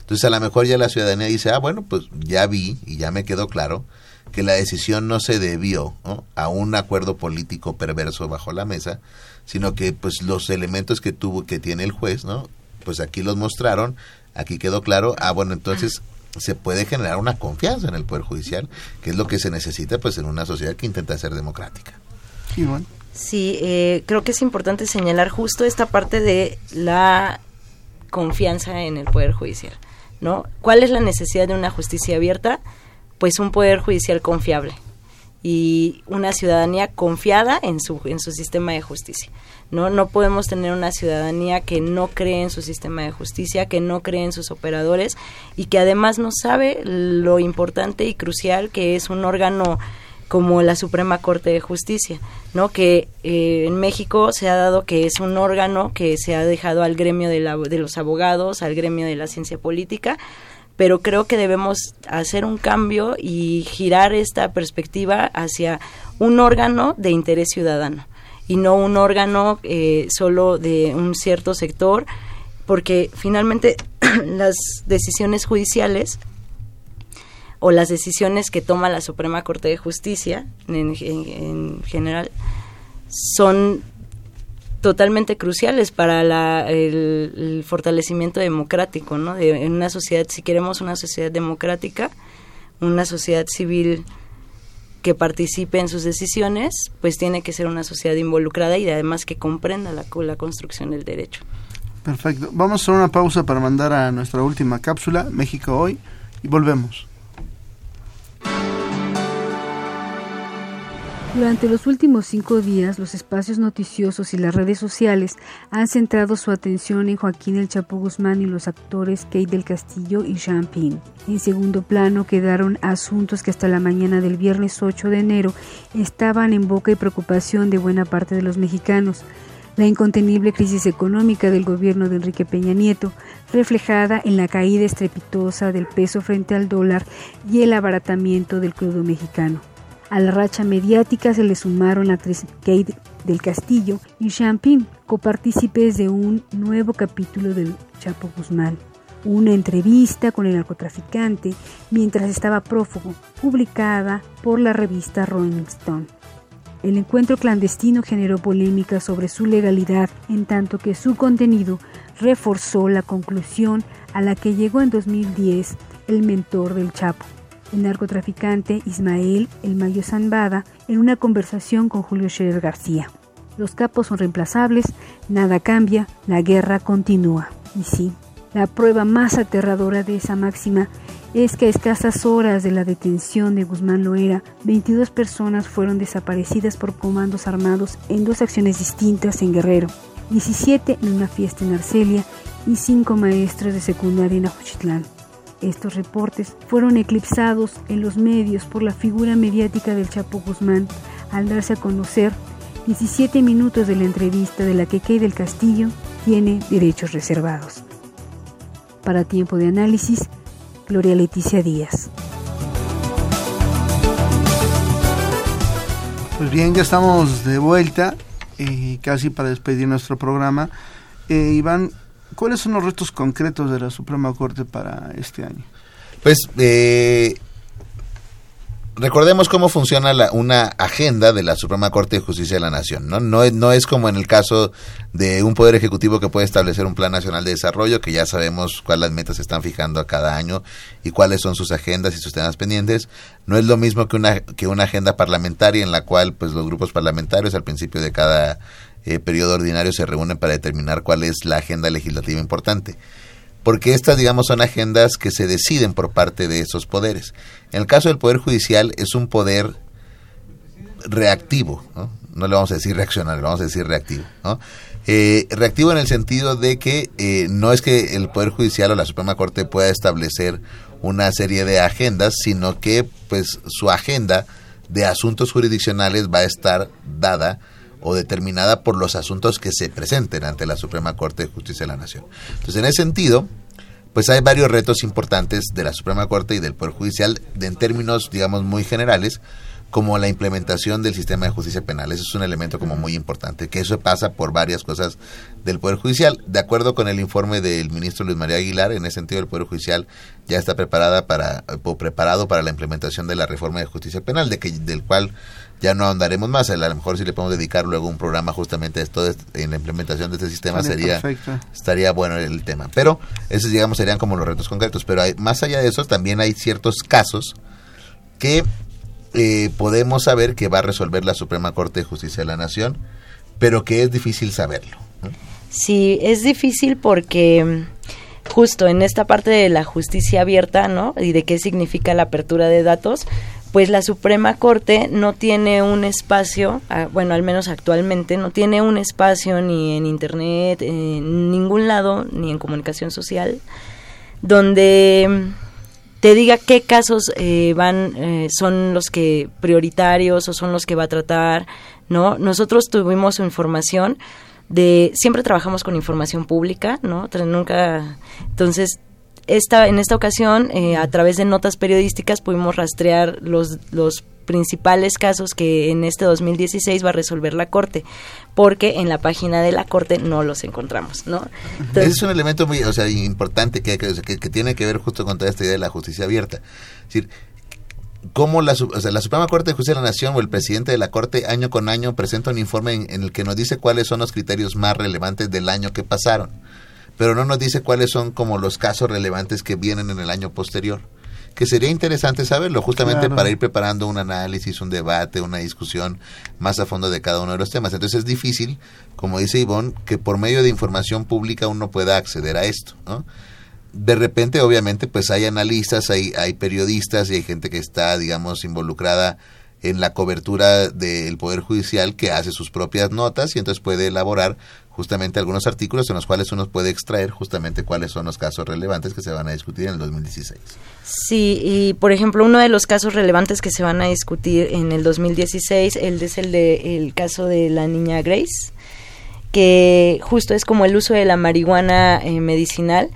entonces a lo mejor ya la ciudadanía dice, ah, bueno, pues ya vi y ya me quedó claro que la decisión no se debió a un acuerdo político perverso bajo la mesa, sino que pues los elementos que tuvo que tiene el juez, ¿no? Pues aquí los mostraron, aquí quedó claro, ah bueno, entonces se puede generar una confianza en el poder judicial, que es lo que se necesita pues en una sociedad que intenta ser democrática. Sí, eh, creo que es importante señalar justo esta parte de la confianza en el poder judicial, ¿no? ¿Cuál es la necesidad de una justicia abierta? Pues un poder judicial confiable y una ciudadanía confiada en su en su sistema de justicia. No no podemos tener una ciudadanía que no cree en su sistema de justicia, que no cree en sus operadores y que además no sabe lo importante y crucial que es un órgano como la Suprema Corte de Justicia, ¿no? Que eh, en México se ha dado que es un órgano que se ha dejado al gremio de, la, de los abogados, al gremio de la ciencia política, pero creo que debemos hacer un cambio y girar esta perspectiva hacia un órgano de interés ciudadano y no un órgano eh, solo de un cierto sector, porque finalmente las decisiones judiciales o las decisiones que toma la Suprema Corte de Justicia en general son totalmente cruciales para el, fortalecimiento democrático, ¿no? De, en una sociedad, si queremos una sociedad democrática, una sociedad civil que participe en sus decisiones, pues tiene que ser una sociedad involucrada y además que comprenda la, la construcción del derecho. Perfecto. Vamos a hacer una pausa para mandar a nuestra última cápsula, México hoy, y volvemos. Durante los últimos cinco días, los espacios noticiosos y las redes sociales han centrado su atención en Joaquín El Chapo Guzmán y los actores Kate del Castillo y Jean En segundo plano quedaron asuntos que hasta la mañana del viernes 8 de enero estaban en boca y preocupación de buena parte de los mexicanos. La incontenible crisis económica del gobierno de Enrique Peña Nieto, reflejada en la caída estrepitosa del peso frente al dólar y el abaratamiento del crudo mexicano. A la racha mediática se le sumaron la actriz Kate del Castillo y Champagne, copartícipes de un nuevo capítulo del Chapo Guzmán. Una entrevista con el narcotraficante mientras estaba prófugo, publicada por la revista Rolling Stone. El encuentro clandestino generó polémica sobre su legalidad, en tanto que su contenido reforzó la conclusión a la que llegó en 2010 el mentor del Chapo, el narcotraficante Ismael El Mayo Zambada en una conversación con Julio Scherer García. Los capos son reemplazables, nada cambia, la guerra continúa. Y sí, la prueba más aterradora de esa máxima es que a escasas horas de la detención de Guzmán Loera, 22 personas fueron desaparecidas por comandos armados en dos acciones distintas en Guerrero, 17 en una fiesta en Arcelia y 5 maestros de secundaria en Ajuchitlán. Estos reportes fueron eclipsados en los medios por la figura mediática del Chapo Guzmán al darse a conocer 17 minutos de la entrevista de la que Key del Castillo tiene derechos reservados. Para tiempo de análisis, Gloria Leticia Díaz. Pues bien, ya estamos de vuelta, eh, casi para despedir nuestro programa. Eh, Iván, ¿cuáles son los retos concretos de la Suprema Corte para este año? Pues eh, recordemos cómo funciona la, una agenda de la Suprema Corte de Justicia de la Nación. ¿no? No, es, no es como en el caso de un Poder Ejecutivo que puede establecer un Plan Nacional de Desarrollo, que ya sabemos cuáles metas se están fijando a cada año y cuáles son sus agendas y sus temas pendientes. No es lo mismo que una, que una agenda parlamentaria en la cual pues los grupos parlamentarios al principio de cada eh, periodo ordinario se reúnen para determinar cuál es la agenda legislativa importante porque estas, digamos, son agendas que se deciden por parte de esos poderes. En el caso del Poder Judicial es un poder reactivo, ¿no? le vamos a decir reaccionario, le vamos a decir reactivo. ¿no? Eh, reactivo en el sentido de que eh, no es que el Poder Judicial o la Suprema Corte pueda establecer una serie de agendas, sino que pues su agenda de asuntos jurisdiccionales va a estar dada o determinada por los asuntos que se presenten ante la Suprema Corte de Justicia de la Nación. Entonces, en ese sentido, pues hay varios retos importantes de la Suprema Corte y del Poder Judicial en términos, digamos, muy generales, como la implementación del sistema de justicia penal. Eso es un elemento como muy importante, que eso pasa por varias cosas del Poder Judicial. De acuerdo con el informe del ministro Luis María Aguilar, en ese sentido el Poder Judicial ya está preparada para, o preparado para la implementación de la reforma de justicia penal, de que, del cual ya no ahondaremos más. A lo mejor si le podemos dedicar luego un programa justamente a esto en la implementación de este sistema sería estaría bueno el tema. Pero esos digamos serían como los retos concretos. Pero hay, más allá de eso también hay ciertos casos que eh, podemos saber que va a resolver la Suprema Corte de Justicia de la Nación, pero que es difícil saberlo. Sí, es difícil porque mm, justo en esta parte de la justicia abierta, ¿no? Y de qué significa la apertura de datos, pues la Suprema Corte no tiene un espacio, ah, bueno, al menos actualmente, no tiene un espacio ni en Internet, en ningún lado, ni en comunicación social, donde mm, te diga qué casos eh, van, eh, son los que prioritarios o son los que va a tratar, ¿no? Nosotros tuvimos información de, siempre trabajamos con información pública, ¿no? Nunca, entonces esta, en esta ocasión, eh, a través de notas periodísticas, pudimos rastrear los, los principales casos que en este 2016 va a resolver la Corte, porque en la página de la Corte no los encontramos, ¿no? Ese es un elemento muy o sea, importante que, que, tiene que ver justo con toda esta idea de la justicia abierta. Es decir, cómo la, o sea, la Suprema Corte de Justicia de la Nación o el presidente de la Corte año con año presenta un informe en el que nos dice cuáles son los criterios más relevantes del año que pasaron pero no nos dice cuáles son como los casos relevantes que vienen en el año posterior que sería interesante saberlo, justamente para ir preparando un análisis, un debate, una discusión más a fondo de cada uno de los temas. Entonces es difícil, como dice Ivonne, que por medio de información pública uno pueda acceder a esto, ¿no? De repente, obviamente, pues hay analistas, hay, hay periodistas y hay gente que está, digamos, involucrada en la cobertura del Poder Judicial que hace sus propias notas y entonces puede elaborar justamente algunos artículos en los cuales uno puede extraer justamente cuáles son los casos relevantes que se van a discutir en el 2016. Sí, y por ejemplo, uno de los casos relevantes que se van a discutir en el 2016 el, es el de el caso de la niña Grace, que justo es como el uso de la marihuana eh, medicinal.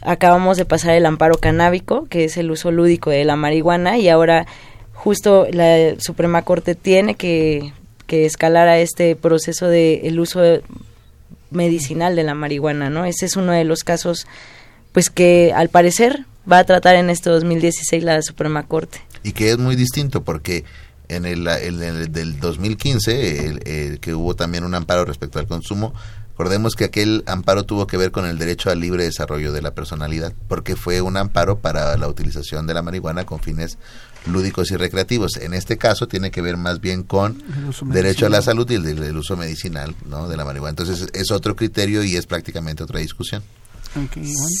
Acabamos de pasar el amparo canábico, que es el uso lúdico de la marihuana, y ahora justo la Suprema Corte tiene que, que escalar a este proceso de el uso de medicinal de la marihuana, ¿no? Ese es uno de los casos, pues que al parecer va a tratar en este 2016 la Suprema Corte. Y que es muy distinto porque en el, del 2015, el, que hubo también un amparo respecto al consumo, recordemos que aquel amparo tuvo que ver con el derecho al libre desarrollo de la personalidad, porque fue un amparo para la utilización de la marihuana con fines lúdicos y recreativos. En este caso tiene que ver más bien con derecho a la salud y el del, uso medicinal ¿no? de la marihuana. Entonces es otro criterio y es prácticamente otra discusión.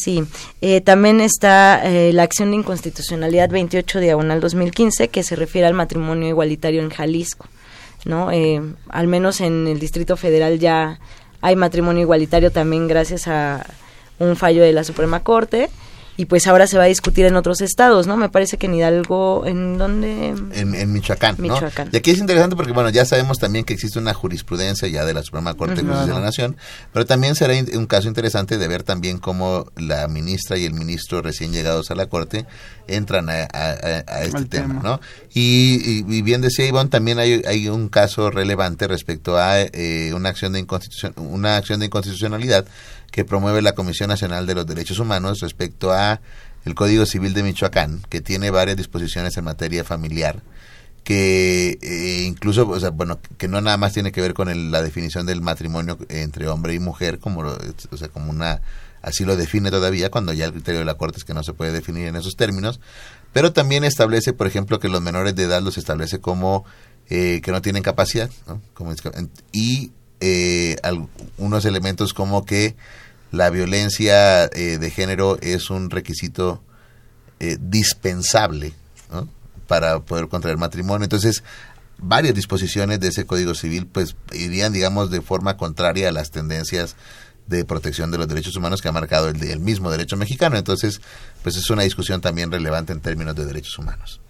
Sí, eh, también está eh, la acción de inconstitucionalidad 28 diagonal 2015 que se refiere al matrimonio igualitario en Jalisco. ¿no? Eh, al menos en el Distrito Federal ya hay matrimonio igualitario también gracias a un fallo de la Suprema Corte y pues ahora se va a discutir en otros estados, ¿no? Me parece que en Hidalgo, ¿en dónde? En, en Michoacán, ¿no? Michoacán. Y aquí es interesante porque, bueno, ya sabemos también que existe una jurisprudencia ya de la Suprema Corte de Justicia de la Nación, pero también será un caso interesante de ver también cómo la ministra y el ministro recién llegados a la Corte entran a, este tema, ¿no? Y, bien decía Ivonne, también hay, hay un caso relevante respecto a eh, una acción de inconstitución, una acción de inconstitucionalidad que promueve la Comisión Nacional de los Derechos Humanos respecto a el Código Civil de Michoacán, que tiene varias disposiciones en materia familiar, que eh, incluso, o sea, bueno, que no nada más tiene que ver con la definición del matrimonio entre hombre y mujer, como, o sea, como una, así lo define todavía, cuando ya el criterio de la Corte es que no se puede definir en esos términos, pero también establece, por ejemplo, que los menores de edad los establece como eh, que no tienen capacidad, ¿no? Como, y eh, algunos elementos como que la violencia eh, de género es un requisito eh, dispensable para poder contraer matrimonio. Entonces, varias disposiciones de ese Código Civil pues irían, digamos, de forma contraria a las tendencias de protección de los derechos humanos que ha marcado el, el mismo derecho mexicano. Entonces, pues es una discusión también relevante en términos de derechos humanos.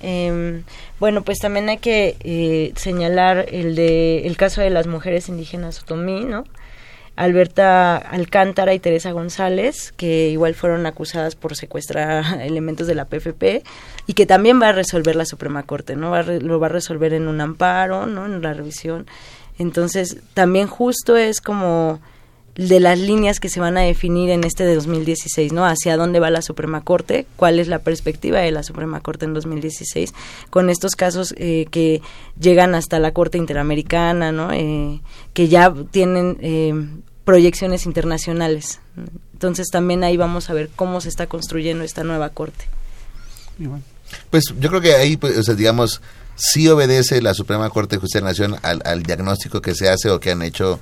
Em, bueno, pues también hay que eh, señalar el de el caso de las mujeres indígenas otomí, ¿no? Alberta Alcántara y Teresa González, que igual fueron acusadas por secuestrar elementos de la PFP y que también va a resolver la Suprema Corte, ¿no? Va lo va a resolver en un amparo, ¿no? En la revisión. Entonces, también justo es como de las líneas que se van a definir en este de 2016, ¿no? Hacia dónde va la Suprema Corte, cuál es la perspectiva de la Suprema Corte en 2016, con estos casos eh, que llegan hasta la Corte Interamericana, ¿no? Eh, que ya tienen eh, proyecciones internacionales. Entonces también ahí vamos a ver cómo se está construyendo esta nueva Corte. Pues yo creo que ahí, pues, o sea, digamos, sí obedece la Suprema Corte de Justicia de la Nación al, al diagnóstico que se hace o que han hecho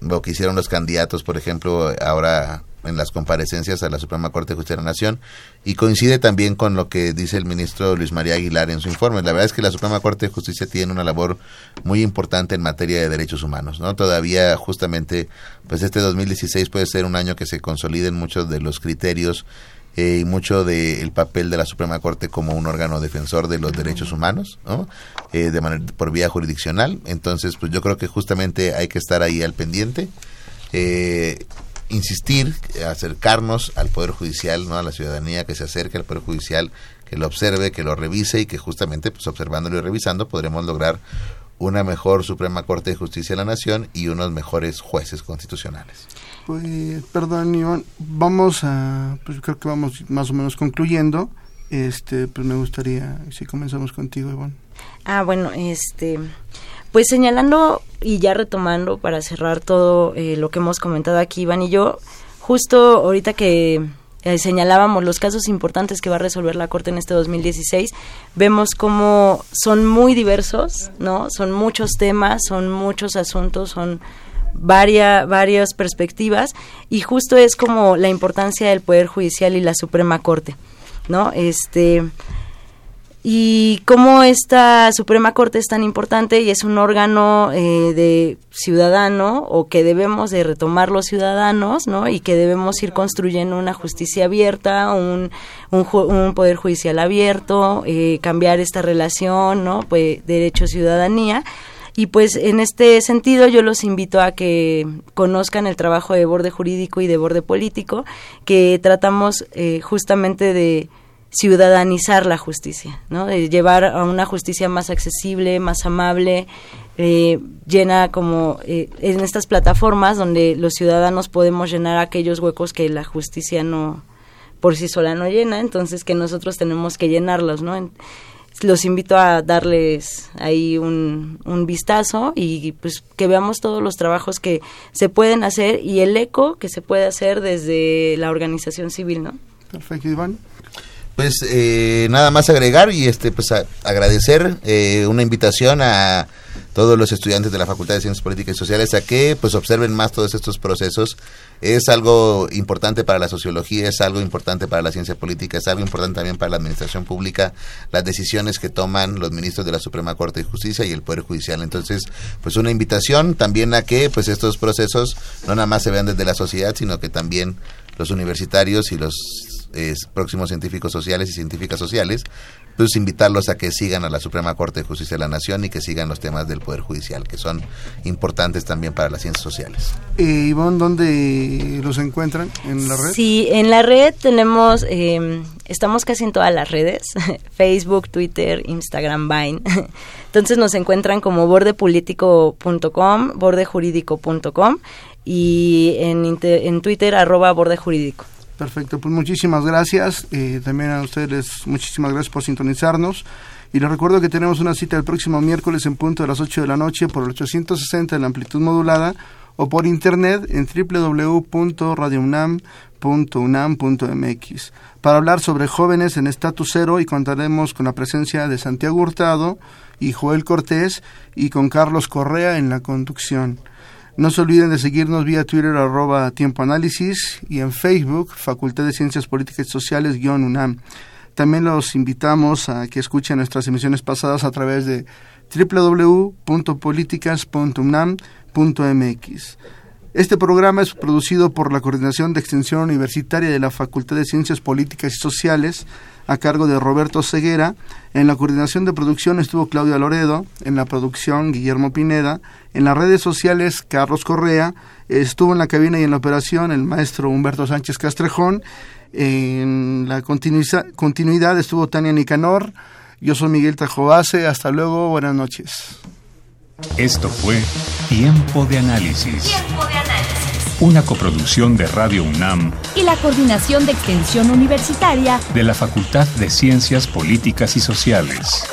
lo que hicieron los candidatos, por ejemplo, ahora en las comparecencias a la Suprema Corte de Justicia de la Nación y coincide también con lo que dice el ministro Luis María Aguilar en su informe. La verdad es que la Suprema Corte de Justicia tiene una labor muy importante en materia de derechos humanos, ¿no? Todavía justamente pues este 2016 puede ser un año que se consoliden muchos de los criterios eh, y mucho del papel de la Suprema Corte como un órgano defensor de los derechos humanos, ¿no? Eh, de manera, por vía jurisdiccional. Entonces, pues yo creo que justamente hay que estar ahí al pendiente, eh, insistir, acercarnos al Poder Judicial, ¿no? A la ciudadanía que se acerque al Poder Judicial, que lo observe, que lo revise y que justamente, pues observándolo y revisando, podremos lograr una mejor Suprema Corte de Justicia de la Nación y unos mejores jueces constitucionales. Pues, perdón, Iván, vamos a, pues creo que vamos más o menos concluyendo. Este, pues me gustaría, si comenzamos contigo, Iván. Ah, bueno, este, pues señalando y ya retomando para cerrar todo eh, lo que hemos comentado aquí, Iván y yo, justo ahorita que eh, señalábamos los casos importantes que va a resolver la Corte en este 2016, vemos cómo son muy diversos, ¿no? Son muchos temas, son muchos asuntos, son varias, varias perspectivas y justo es como la importancia del Poder Judicial y la Suprema Corte, ¿no? Este, y cómo esta Suprema Corte es tan importante y es un órgano eh, de ciudadano o que debemos de retomar los ciudadanos, ¿no? Y que debemos ir construyendo una justicia abierta, un, un, poder judicial abierto, eh, cambiar esta relación, ¿no? Pues derecho-ciudadanía y pues en este sentido yo los invito a que conozcan el trabajo de borde jurídico y de borde político, que tratamos eh, justamente de ciudadanizar la justicia, ¿no? de llevar a una justicia más accesible, más amable, eh, llena como eh, en estas plataformas donde los ciudadanos podemos llenar aquellos huecos que la justicia no por sí sola no llena, entonces que nosotros tenemos que llenarlos, ¿no? los invito a darles ahí un, un, vistazo y pues que veamos todos los trabajos que se pueden hacer y el eco que se puede hacer desde la organización civil, ¿no? Perfecto, Iván. Pues eh, nada más agregar y este pues agradecer eh, una invitación a todos los estudiantes de la Facultad de Ciencias Políticas y Sociales a que pues observen más todos estos procesos. Es algo importante para la sociología, es algo importante para la ciencia política, es algo importante también para la administración pública, las decisiones que toman los ministros de la Suprema Corte de Justicia y el Poder Judicial. Entonces, pues una invitación también a que pues estos procesos no nada más se vean desde la sociedad, sino que también los universitarios y los próximos científicos sociales y científicas sociales, pues invitarlos a que sigan a la Suprema Corte de Justicia de la Nación y que sigan los temas del Poder Judicial, que son importantes también para las ciencias sociales. Eh, Ivonne, ¿dónde los encuentran? ¿En la red? Sí, en la red tenemos, eh, estamos casi en todas las redes, Facebook, Twitter, Instagram, Vine. Entonces nos encuentran como bordepolitico.com, bordejurídico.com y en, en Twitter arroba bordejurídico. Perfecto, pues muchísimas gracias. Eh, también a ustedes muchísimas gracias por sintonizarnos. Y les recuerdo que tenemos una cita el próximo miércoles en punto de las 8 de la noche por el 860 en la amplitud modulada o por internet en www.radiounam.unam.mx para hablar sobre jóvenes en estatus cero y contaremos con la presencia de Santiago Hurtado y Joel Cortés y con Carlos Correa en la conducción. No se olviden de seguirnos vía Twitter arroba Tiempo Análisis y en Facebook Facultad de Ciencias Políticas y Sociales guion UNAM. También los invitamos a que escuchen nuestras emisiones pasadas a través de www.políticas.unam.mx. Este programa es producido por la Coordinación de Extensión Universitaria de la Facultad de Ciencias Políticas y Sociales a cargo de Roberto Ceguera. En la coordinación de producción estuvo Claudia Loredo, en la producción Guillermo Pineda, en las redes sociales Carlos Correa, estuvo en la cabina y en la operación el maestro Humberto Sánchez Castrejón, en la continuidad estuvo Tania Nicanor, yo soy Miguel Tajobase, hasta luego, buenas noches. Esto fue Tiempo de Análisis. Tiempo de Análisis una coproducción de Radio UNAM y la Coordinación de Extensión Universitaria de la Facultad de Ciencias Políticas y Sociales.